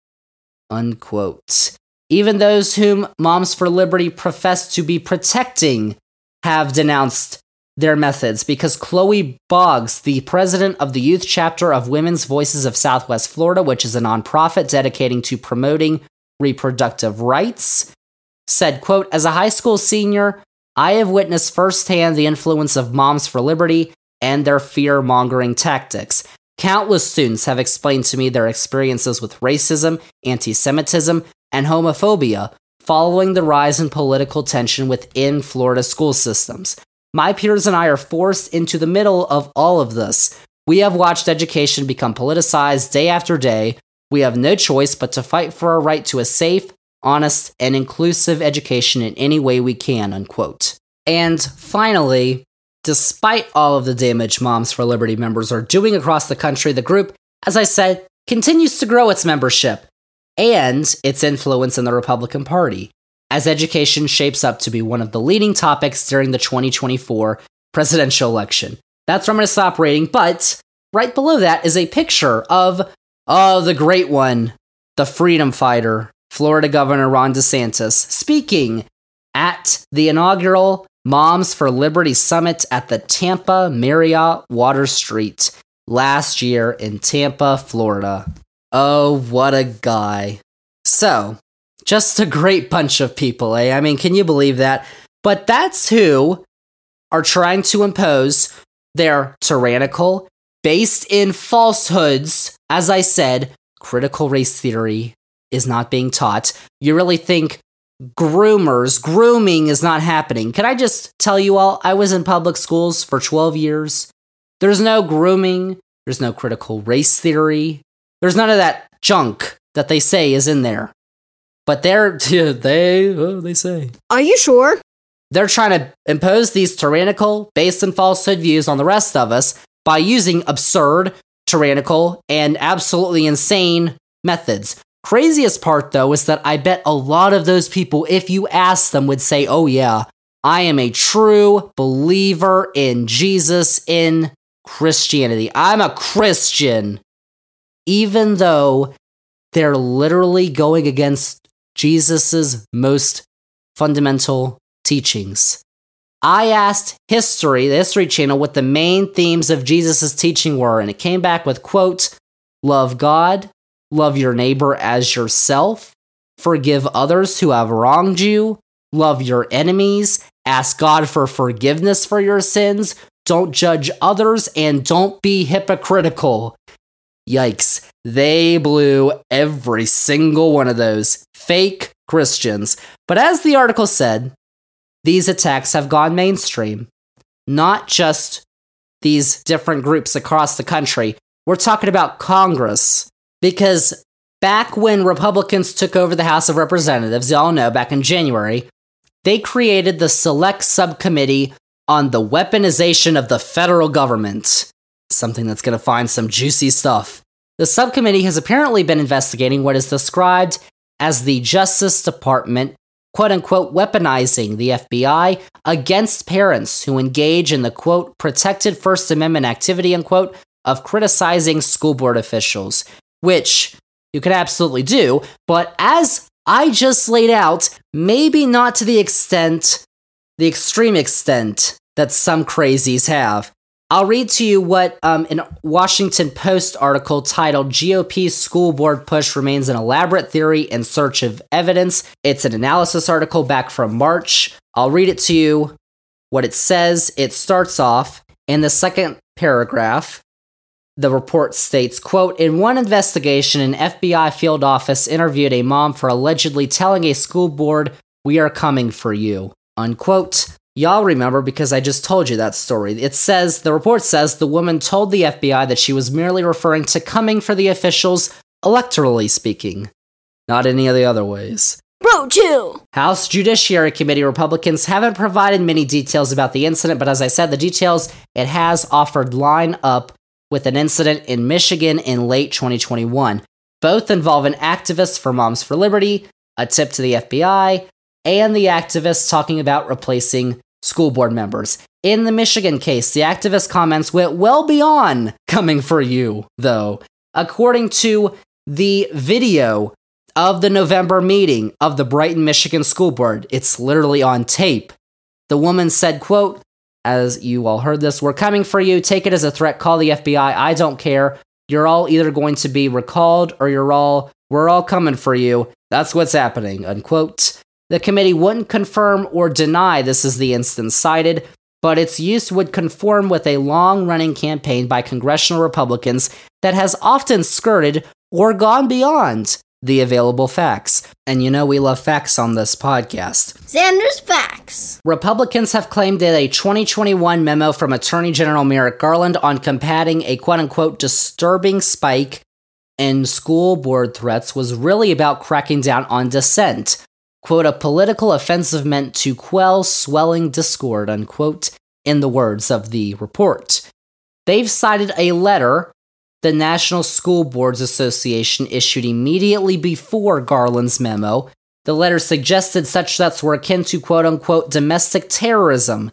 Unquote. Even those whom Moms for Liberty profess to be protecting have denounced their methods because Chloe Boggs, the president of the youth chapter of Women's Voices of Southwest Florida, which is a nonprofit dedicating to promoting reproductive rights, said, quote, As a high school senior, I have witnessed firsthand the influence of Moms for Liberty and their fear mongering tactics. Countless students have explained to me their experiences with racism, anti Semitism, and homophobia following the rise in political tension within Florida school systems. My peers and I are forced into the middle of all of this. We have watched education become politicized day after day. We have no choice but to fight for our right to a safe, honest, and inclusive education in any way we can, unquote. And finally, despite all of the damage Moms for Liberty members are doing across the country, the group, as I said, continues to grow its membership and its influence in the Republican Party as education shapes up to be one of the leading topics during the 2024 presidential election. That's where I'm going to stop rating, but right below that is a picture of, oh, the great one, the freedom fighter, Florida Governor Ron DeSantis, speaking at the inaugural Moms for Liberty Summit at the Tampa Marriott Water Street last year in Tampa, Florida. Oh, what a guy. So, just a great bunch of people, eh? I mean, can you believe that? But that's who are trying to impose their tyrannical, based in falsehoods. As I said, critical race theory is not being taught. You really think groomers, grooming is not happening. Can I just tell you all, I was in public schools for 12 years. There's no grooming, there's no critical race theory, there's none of that junk that they say is in there. But they're they oh, they say. Are you sure? They're trying to impose these tyrannical, based in falsehood views on the rest of us by using absurd, tyrannical, and absolutely insane methods. Craziest part though is that I bet a lot of those people, if you ask them, would say, Oh, yeah, I am a true believer in Jesus, in Christianity. I'm a Christian. Even though they're literally going against Jesus' most fundamental teachings. I asked History, the History Channel, what the main themes of Jesus' teaching were, and it came back with, quote, love God, love your neighbor as yourself, forgive others who have wronged you, love your enemies, ask God for forgiveness for your sins, don't judge others, and don't be hypocritical. Yikes. They blew every single one of those fake Christians. But as the article said, these attacks have gone mainstream. Not just these different groups across the country. We're talking about Congress. Because back when Republicans took over the House of Representatives, y'all know, back in January, they created the Select Subcommittee on the Weaponization of the Federal Government something that's going to find some juicy stuff. The subcommittee has apparently been investigating what is described as the Justice Department quote unquote weaponizing the FBI against parents who engage in the quote protected First Amendment activity unquote of criticizing school board officials, which you could absolutely do, but as I just laid out, maybe not to the extent, the extreme extent that some crazies have. I'll read to you what um, an Washington Post article titled GOP School Board Push Remains an Elaborate Theory in Search of Evidence. It's an analysis article back from March. I'll read it to you. What it says, it starts off in the second paragraph. The report states, quote, In one investigation, an FBI field office interviewed a mom for allegedly telling a school board, We are coming for you, unquote. Y'all remember because I just told you that story. It says, the report says the woman told the FBI that she was merely referring to coming for the officials, electorally speaking, not any of the other ways. Bro, chill. House Judiciary Committee Republicans haven't provided many details about the incident, but as I said, the details it has offered line up with an incident in Michigan in late 2021. Both involve an activist for Moms for Liberty, a tip to the FBI, and the activists talking about replacing school board members. In the Michigan case, the activist comments went well beyond coming for you, though. According to the video of the November meeting of the Brighton, Michigan School Board, it's literally on tape. The woman said, quote, as you all heard this, we're coming for you. Take it as a threat. Call the FBI. I don't care. You're all either going to be recalled or you're all, we're all coming for you. That's what's happening, unquote. The committee wouldn't confirm or deny this is the instance cited, but its use would conform with a long running campaign by congressional Republicans that has often skirted or gone beyond the available facts. And you know, we love facts on this podcast. Zander's facts. Republicans have claimed that a 2021 memo from Attorney General Merrick Garland on combating a quote unquote disturbing spike in school board threats was really about cracking down on dissent quote, a political offensive meant to quell swelling discord, unquote, in the words of the report. They've cited a letter the National School Boards Association issued immediately before Garland's memo. The letter suggested such threats were akin to quote unquote domestic terrorism.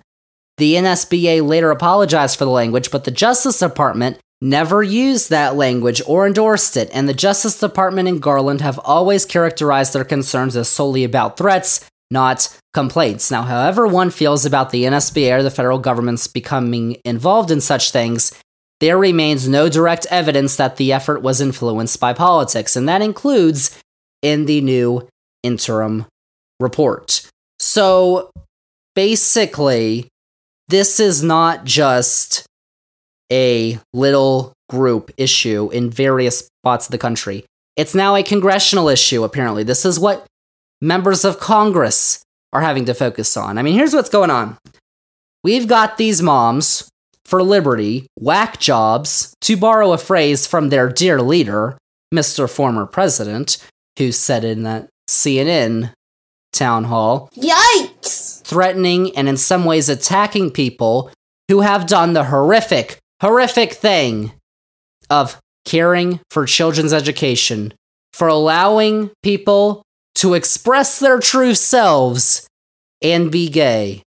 The NSBA later apologized for the language, but the Justice Department never used that language or endorsed it, and the Justice Department and Garland have always characterized their concerns as solely about threats, not complaints. Now, however one feels about the NSBA or the federal government's becoming involved in such things, there remains no direct evidence that the effort was influenced by politics, and that includes in the new interim report. So basically, this is not just a little group issue in various spots of the country. It's now a congressional issue, apparently. This is what members of Congress are having to focus on. I mean, here's what's going on we've got these moms for liberty, whack jobs, to borrow a phrase from their dear leader, Mr. Former President, who said in that CNN town hall Yikes! threatening and in some ways attacking people who have done the horrific, horrific thing of caring for children's education, for allowing people to express their true selves and be gay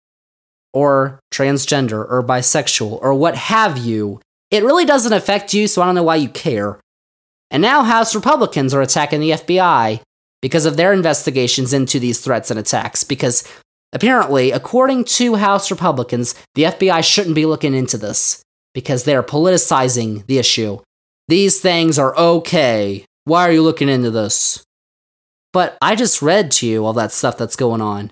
or transgender or bisexual or what have you. It really doesn't affect you, so I don't know why you care. And now House Republicans are attacking the FBI because of their investigations into these threats and attacks. Because apparently, according to House Republicans, the FBI shouldn't be looking into this because they're politicizing the issue. These things are okay. Why are you looking into this? But I just read to you all that stuff that's going on.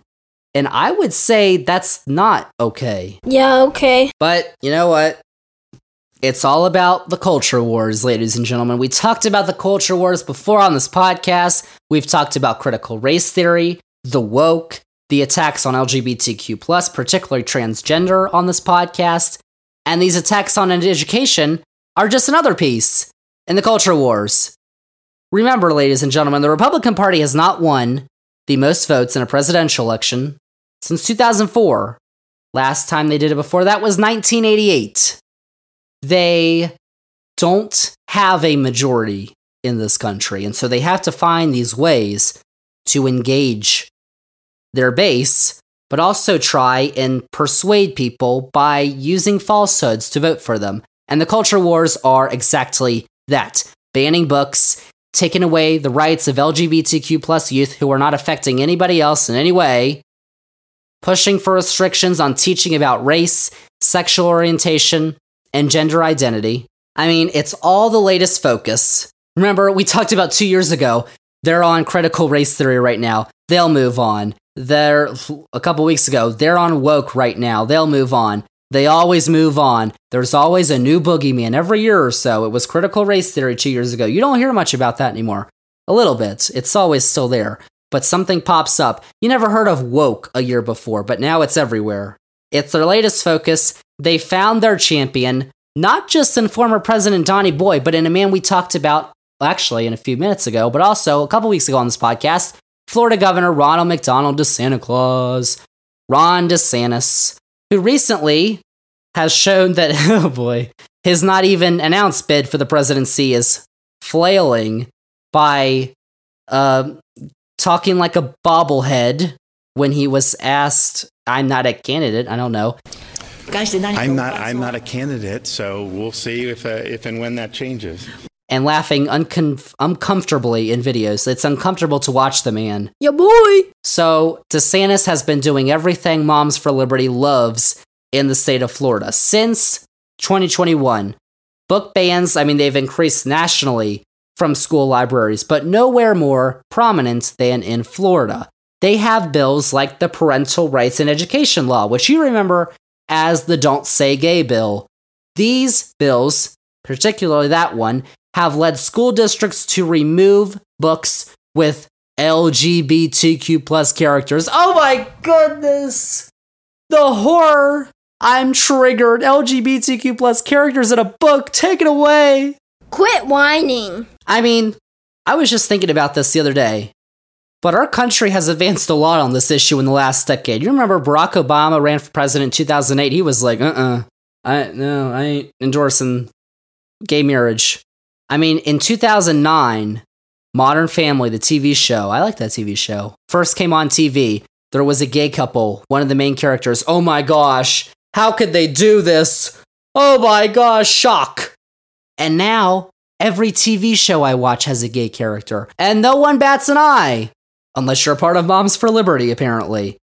And I would say that's not okay. Yeah, okay. But you know what? It's all about the culture wars, ladies and gentlemen. We talked about the culture wars before on this podcast. We've talked about critical race theory, the woke, the attacks on LGBTQ, particularly transgender, on this podcast. And these attacks on education are just another piece in the culture wars. Remember, ladies and gentlemen, the Republican Party has not won the most votes in a presidential election since 2004. Last time they did it before that was 1988. They don't have a majority in this country, and so they have to find these ways to engage their base, but also try and persuade people by using falsehoods to vote for them. And the culture wars are exactly that banning books, taking away the rights of LGBTQ plus youth who are not affecting anybody else in any way, pushing for restrictions on teaching about race, sexual orientation, and gender identity. I mean, it's all the latest focus. Remember, we talked about two years ago, they're on critical race theory right now. They'll move on. They're a couple weeks ago, they're on woke right now. They'll move on. They always move on. There's always a new boogeyman every year or so. It was critical race theory two years ago. You don't hear much about that anymore. A little bit. It's always still there. But something pops up. You never heard of woke a year before, but now it's everywhere. It's their latest focus. They found their champion, not just in former President Donnie Boy, but in a man we talked about actually in a few minutes ago, but also a couple weeks ago on this podcast, Florida Governor Ronald McDonald DeSanta Claus, Ron DeSantis, who recently has shown that, oh boy, his not even announced bid for the presidency is flailing by uh, talking like a bobblehead when he was asked, I'm not a candidate, I don't know. Gosh, did not I'm not. I'm not a candidate, so we'll see if uh, if and when that changes. And laughing uncom- uncomfortably in videos. It's uncomfortable to watch the man. Yeah, boy. So DeSantis has been doing everything Moms for Liberty loves in the state of Florida since 2021. Book bans, I mean, they've increased nationally from school libraries, but nowhere more prominent than in Florida. They have bills like the Parental Rights in Education Law, which you remember as the Don't Say Gay bill. These bills, particularly that one, have led school districts to remove books with LGBTQ plus characters. Oh my goodness! The horror! I'm triggered. LGBTQ plus characters in a book taken away. Quit whining. I mean, I was just thinking about this the other day. But our country has advanced a lot on this issue in the last decade. You remember Barack Obama ran for president in 2008? He was like, uh uh I, no, I ain't endorsing gay marriage. I mean, in 2009, Modern Family, the TV show, I like that TV show, first came on TV. There was a gay couple, one of the main characters. Oh my gosh, how could they do this? Oh my gosh, shock. And now, every TV show I watch has a gay character, and no one bats an eye. Unless you're a part of Moms for Liberty, apparently.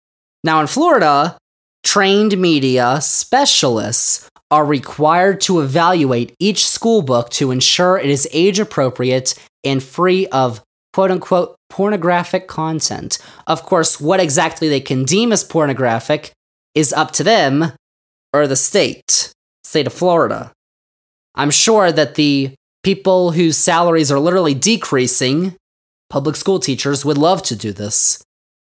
Now, in Florida, trained media specialists are required to evaluate each school book to ensure it is age appropriate and free of quote unquote pornographic content. Of course, what exactly they can deem as pornographic is up to them or the state, state of Florida. I'm sure that the people whose salaries are literally decreasing, public school teachers, would love to do this.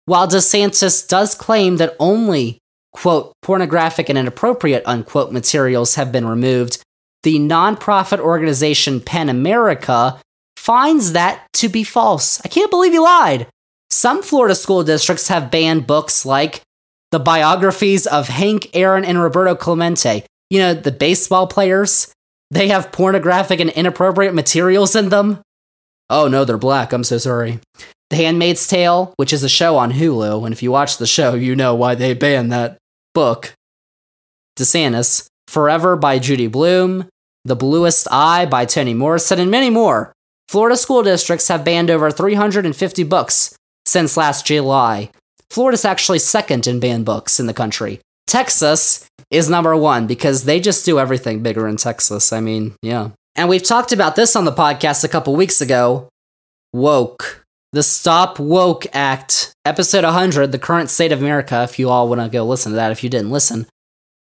While DeSantis does claim that only, quote, pornographic and inappropriate, unquote, materials have been removed, the nonprofit organization PEN America finds that to be false. I can't believe he lied. Some Florida school districts have banned books like the biographies of Hank Aaron and Roberto Clemente. You know, the baseball players. They have pornographic and inappropriate materials in them. Oh no, they're black. I'm so sorry. The Handmaid's Tale, which is a show on Hulu, and if you watch the show, you know why they banned that book. DeSantis, Forever by Judy Blume, The Bluest Eye by Toni Morrison, and many more. Florida school districts have banned over 350 books since last July. Florida's actually second in banned books in the country. Texas is number one because they just do everything bigger in Texas. I mean, yeah. And we've talked about this on the podcast a couple weeks ago. Woke. The Stop Woke Act, episode 100, the current state of America. If you all want to go listen to that, if you didn't listen,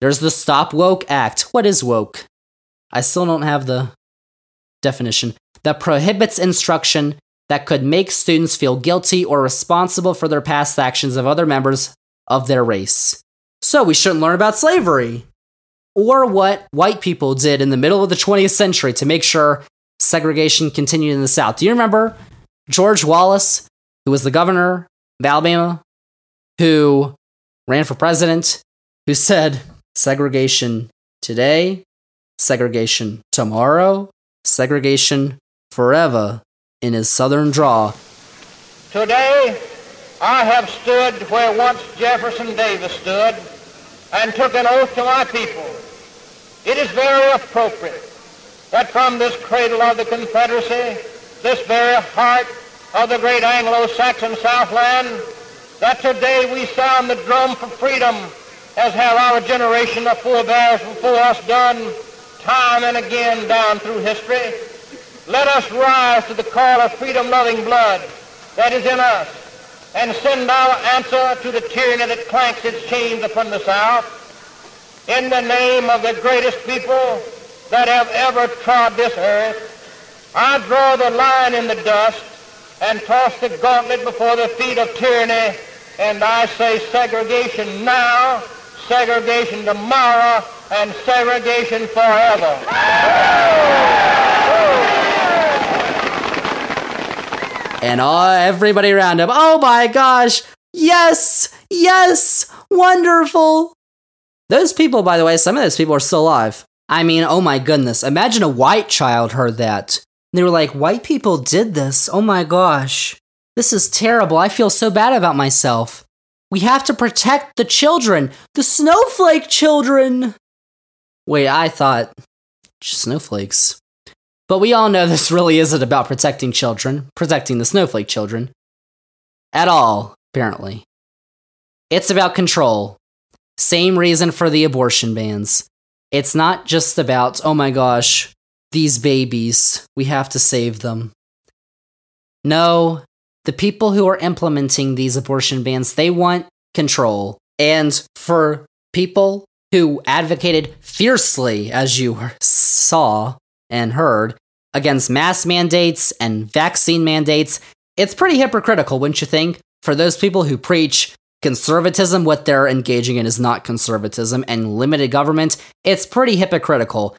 there's the Stop Woke Act. What is woke? I still don't have the definition. That prohibits instruction that could make students feel guilty or responsible for their past actions of other members of their race. So we shouldn't learn about slavery. Or what white people did in the middle of the 20th century to make sure segregation continued in the South. Do you remember George Wallace, who was the governor of Alabama, who ran for president, who said segregation today, segregation tomorrow, segregation forever in his southern draw. Today, I have stood where once Jefferson Davis stood and took an oath to my people. It is very appropriate that from this cradle of the Confederacy, this very heart of the great Anglo-Saxon Southland, that today we sound the drum for freedom, as have our generation of forebears before us done time and again down through history. Let us rise to the call of freedom-loving blood that is in us and send our answer to the tyranny that clanks its chains upon the South. In the name of the greatest people that have ever trod this earth, I draw the line in the dust and toss the gauntlet before the feet of tyranny, and I say segregation now, segregation tomorrow, and segregation forever. And uh, everybody around him, oh my gosh, yes, yes, wonderful. Those people, by the way, some of those people are still alive. I mean, oh my goodness. Imagine a white child heard that. They were like, white people did this. Oh my gosh. This is terrible. I feel so bad about myself. We have to protect the children, the snowflake children. Wait, I thought snowflakes. But we all know this really isn't about protecting children, protecting the snowflake children. At all, apparently. It's about control. Same reason for the abortion bans. It's not just about, oh my gosh, these babies, we have to save them. No, the people who are implementing these abortion bans, they want control. And for people who advocated fiercely, as you saw and heard, against mask mandates and vaccine mandates, it's pretty hypocritical, wouldn't you think? For those people who preach conservatism, what they're engaging in is not conservatism, and limited government, it's pretty hypocritical.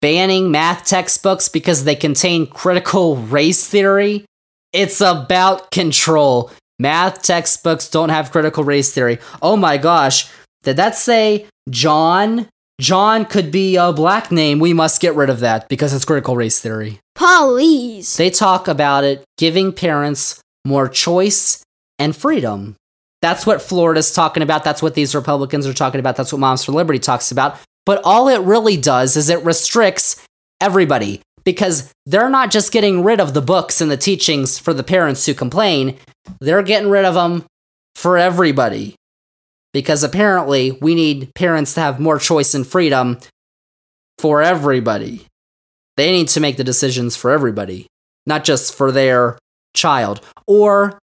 Banning math textbooks because they contain critical race theory, it's about control. Math textbooks don't have critical race theory. Oh my gosh, did that say John John could be a black name. We must get rid of that because it's critical race theory. Please. They talk about it giving parents more choice and freedom. That's what Florida's talking about. That's what these Republicans are talking about. That's what Moms for Liberty talks about. But all it really does is it restricts everybody because they're not just getting rid of the books and the teachings for the parents who complain, they're getting rid of them for everybody because apparently we need parents to have more choice and freedom for everybody. They need to make the decisions for everybody, not just for their child. Or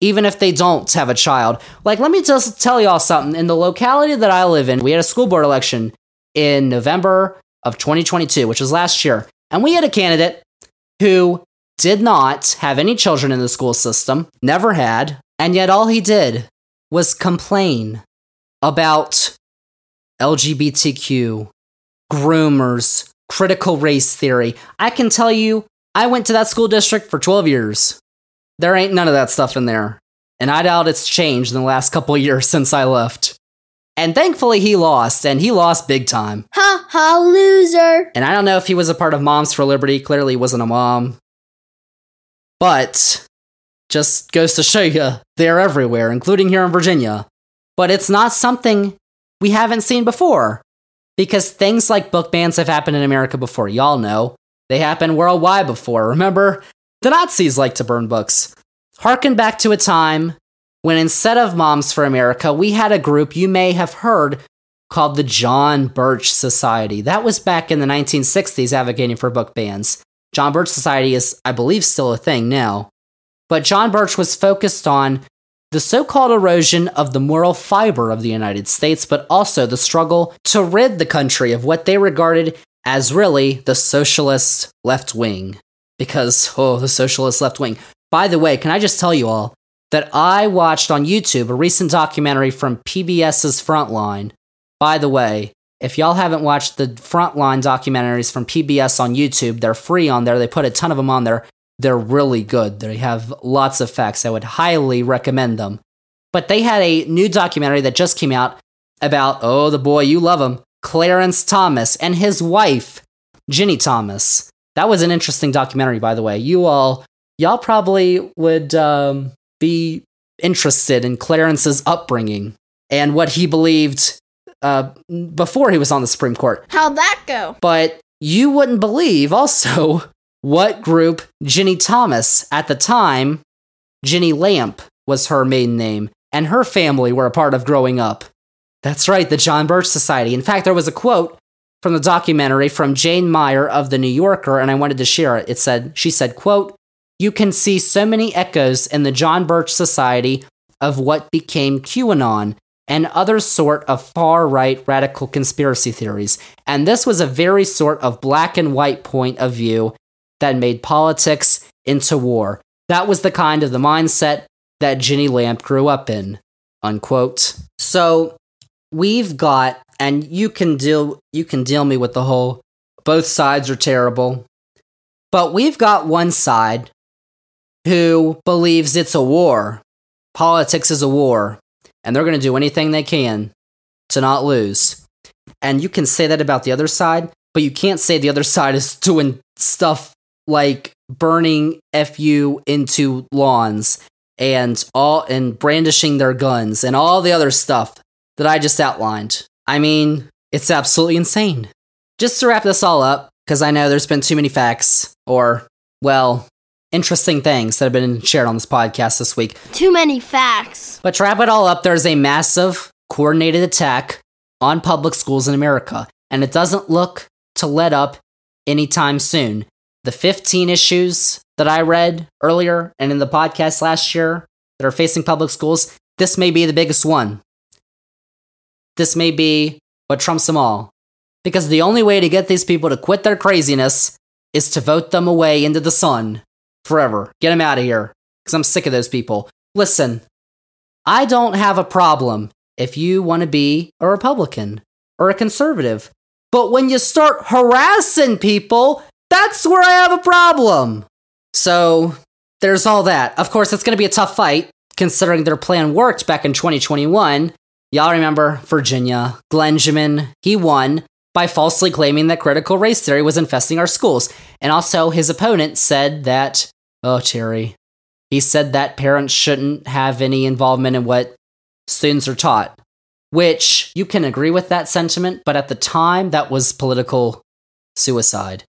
even if they don't have a child. Like, let me just tell y'all something. In the locality that I live in, we had a school board election in November of 2022, which was last year. And we had a candidate who did not have any children in the school system, never had, and yet all he did was complain about LGBTQ, groomers, critical race theory. I can tell you, I went to that school district for 12 years. There ain't none of that stuff in there. And I doubt it's changed in the last couple years since I left. And thankfully he lost, and he lost big time. Ha ha, loser. And I don't know if he was a part of Moms for Liberty. Clearly, he wasn't a mom. But just goes to show you, they're everywhere, including here in Virginia but it's not something we haven't seen before. Because things like book bans have happened in America before. Y'all know. They happened worldwide before. Remember? The Nazis liked to burn books. Harken back to a time when instead of Moms for America, we had a group you may have heard called the John Birch Society. That was back in the 1960s advocating for book bans. John Birch Society is, I believe, still a thing now. But John Birch was focused on the so called erosion of the moral fiber of the United States, but also the struggle to rid the country of what they regarded as really the socialist left wing. Because, oh, the socialist left wing. By the way, can I just tell you all that I watched on YouTube a recent documentary from PBS's Frontline. By the way, if y'all haven't watched the Frontline documentaries from PBS on YouTube, they're free on there. They put a ton of them on there. They're really good. They have lots of facts. I would highly recommend them. But they had a new documentary that just came out about, oh, the boy, you love him, Clarence Thomas and his wife, Ginni Thomas. That was an interesting documentary, by the way. You all, y'all probably would um, be interested in Clarence's upbringing and what he believed uh, before he was on the Supreme Court. How'd that go? But you wouldn't believe also what group Ginni Thomas, at the time, Ginni Lamp was her maiden name, and her family were a part of growing up. That's right, the John Birch Society. In fact, there was a quote from the documentary from Jane Mayer of the New Yorker, and I wanted to share it. It said, she said, quote, you can see so many echoes in the John Birch Society of what became QAnon and other sort of far right radical conspiracy theories. And this was a very sort of black and white point of view that made politics into war. That was the kind of the mindset that Ginni Lamp grew up in. Unquote. So we've got, and you can deal you can deal me with the whole both sides are terrible. But we've got one side who believes it's a war. Politics is a war, and they're going to do anything they can to not lose. And you can say that about the other side, but you can't say the other side is doing stuff like burning FU into lawns and all and brandishing their guns and all the other stuff that I just outlined. I mean, it's absolutely insane. Just to wrap this all up, because I know there's been too many facts, or, well, interesting things that have been shared on this podcast this week. Too many facts. But to wrap it all up, there's a massive coordinated attack on public schools in America, and it doesn't look to let up anytime soon. The 15 issues that I read earlier and in the podcast last year that are facing public schools, this may be the biggest one. This may be what trumps them all. Because the only way to get these people to quit their craziness is to vote them away into the sun forever. Get them out of here. Because I'm sick of those people. Listen, I don't have a problem if you want to be a Republican or a conservative. But when you start harassing people, that's where I have a problem. So there's all that. Of course, it's going to be a tough fight considering their plan worked back in 2021. Y'all remember Virginia, Glenjamin, he won by falsely claiming that critical race theory was infesting our schools. And also, his opponent said that, oh, Terry, he said that parents shouldn't have any involvement in what students are taught, which you can agree with that sentiment, but at the time, that was political suicide.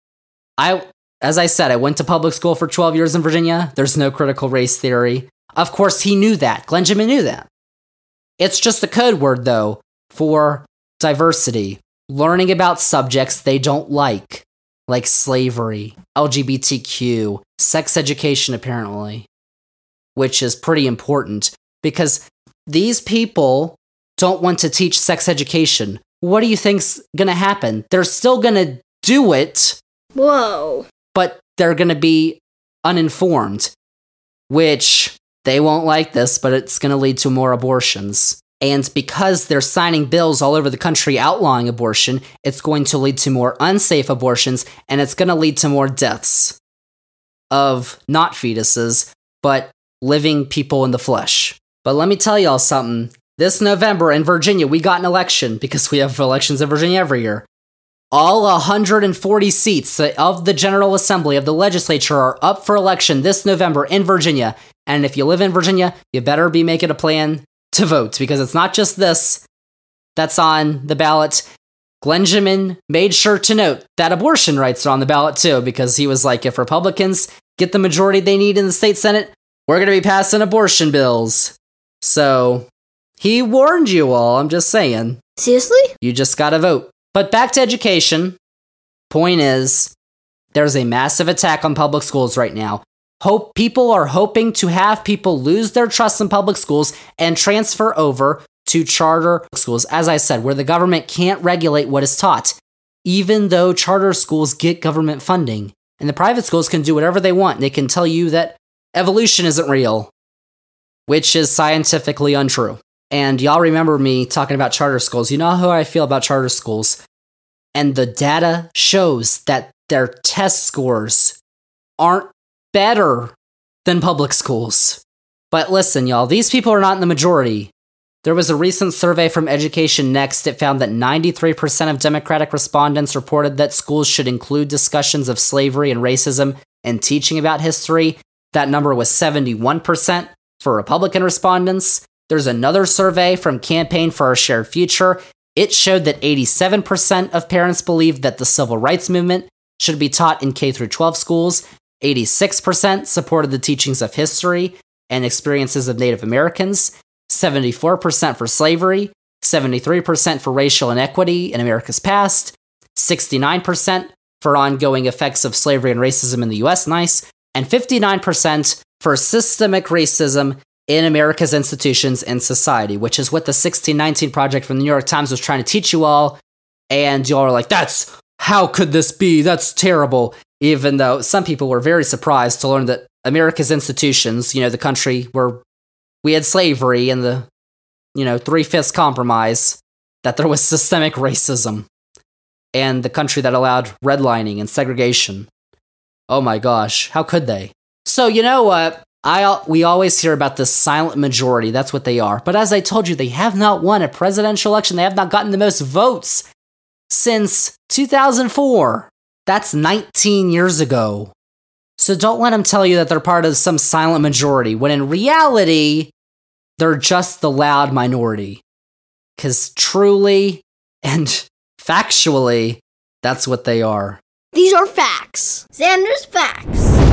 I, as I said, I went to public school for 12 years in Virginia. There's no critical race theory. Of course, he knew that. Glenjamin knew that. It's just a code word, though, for diversity learning about subjects they don't like, like slavery, LGBTQ, sex education, apparently, which is pretty important because these people don't want to teach sex education. What do you think's gonna happen? They're still gonna do it. Whoa. But they're gonna be uninformed, which they won't like this, but it's gonna lead to more abortions. And because they're signing bills all over the country outlawing abortion, it's going to lead to more unsafe abortions and it's going to lead to more deaths of not fetuses, but living people in the flesh. But let me tell y'all something. This November in Virginia, we got an election because we have elections in Virginia every year. All 140 seats of the General Assembly of the legislature are up for election this November in Virginia. And if you live in Virginia, you better be making a plan to vote because it's not just this that's on the ballot. Glenjamin made sure to note that abortion rights are on the ballot too because he was like, if Republicans get the majority they need in the state Senate, we're going to be passing abortion bills. So he warned you all, I'm just saying. Seriously? You just got to vote. But back to education. Point is, there's a massive attack on public schools right now hope people are hoping to have people lose their trust in public schools and transfer over to charter schools, as I said, where the government can't regulate what is taught, even though charter schools get government funding. And the private schools can do whatever they want. They can tell you that evolution isn't real, which is scientifically untrue. And y'all remember me talking about charter schools. You know how I feel about charter schools. And the data shows that their test scores aren't better than public schools. But listen, y'all, these people are not in the majority. There was a recent survey from Education Next. It found that 93% of Democratic respondents reported that schools should include discussions of slavery and racism and teaching about history. That number was 71% for Republican respondents. There's another survey from Campaign for Our Shared Future. It showed that 87% of parents believe that the civil rights movement should be taught in K through 12 schools. 86% supported the teachings of history and experiences of Native Americans. 74% for slavery, 73% for racial inequity in America's past, 69% for ongoing effects of slavery and racism in the US, nice, and 59% for systemic racism in America's institutions and society, which is what the 1619 Project from the New York Times was trying to teach you all. And y'all are like, that's how could this be? That's terrible. Even though some people were very surprised to learn that America's institutions, you know, the country where we had slavery and the, you know, three fifths compromise, that there was systemic racism and the country that allowed redlining and segregation. Oh my gosh, how could they? So, you know what? I we always hear about the silent majority. That's what they are. But as I told you, they have not won a presidential election. They have not gotten the most votes since 2004. That's 19 years ago. So don't let them tell you that they're part of some silent majority when in reality, they're just the loud minority. Cuz truly and factually, that's what they are. These are facts. Zander's facts.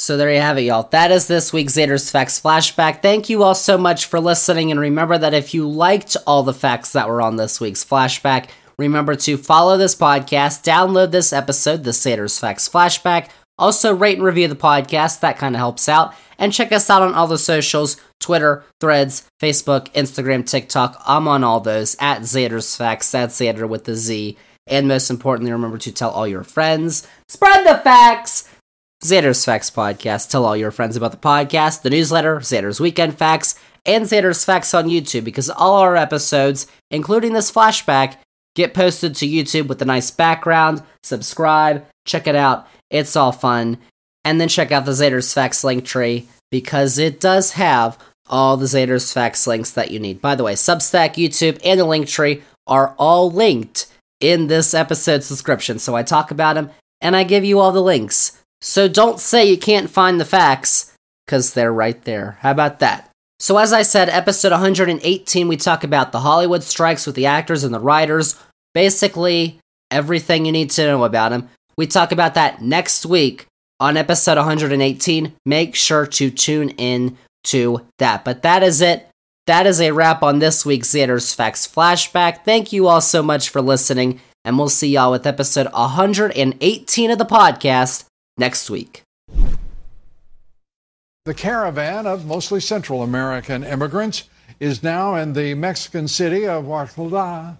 So there you have it, y'all. That is this week's Zander's Facts Flashback. Thank you all so much for listening, and remember that if you liked all the facts that were on this week's flashback, remember to follow this podcast, download this episode, the Zander's Facts Flashback, also rate and review the podcast, that kind of helps out, and check us out on all the socials, Twitter, Threads, Facebook, Instagram, TikTok. I'm on all those, at Zander's Facts, that's Zander with the Z. And most importantly, remember to tell all your friends. Spread the facts! Zander's Facts Podcast. Tell all your friends about the podcast, the newsletter, Zander's Weekend Facts, and Zander's Facts on YouTube because all our episodes, including this flashback, get posted to YouTube with a nice background. Subscribe, check it out. It's all fun. And then check out the Zander's Facts link tree because it does have all the Zander's Facts links that you need. By the way, Substack, YouTube, and the link tree are all linked in this episode's description. So I talk about them and I give you all the links. So don't say you can't find the facts, because they're right there. How about that? So, as I said, episode 118, we talk about the Hollywood strikes with the actors and the writers. Basically, everything you need to know about them. We talk about that next week on episode 118. Make sure to tune in to that. But that is it. That is a wrap on this week's Zander's Facts Flashback. Thank you all so much for listening, and we'll see y'all with episode 118 of the podcast next week. The caravan of mostly Central American immigrants is now in the Mexican city of Huixtla.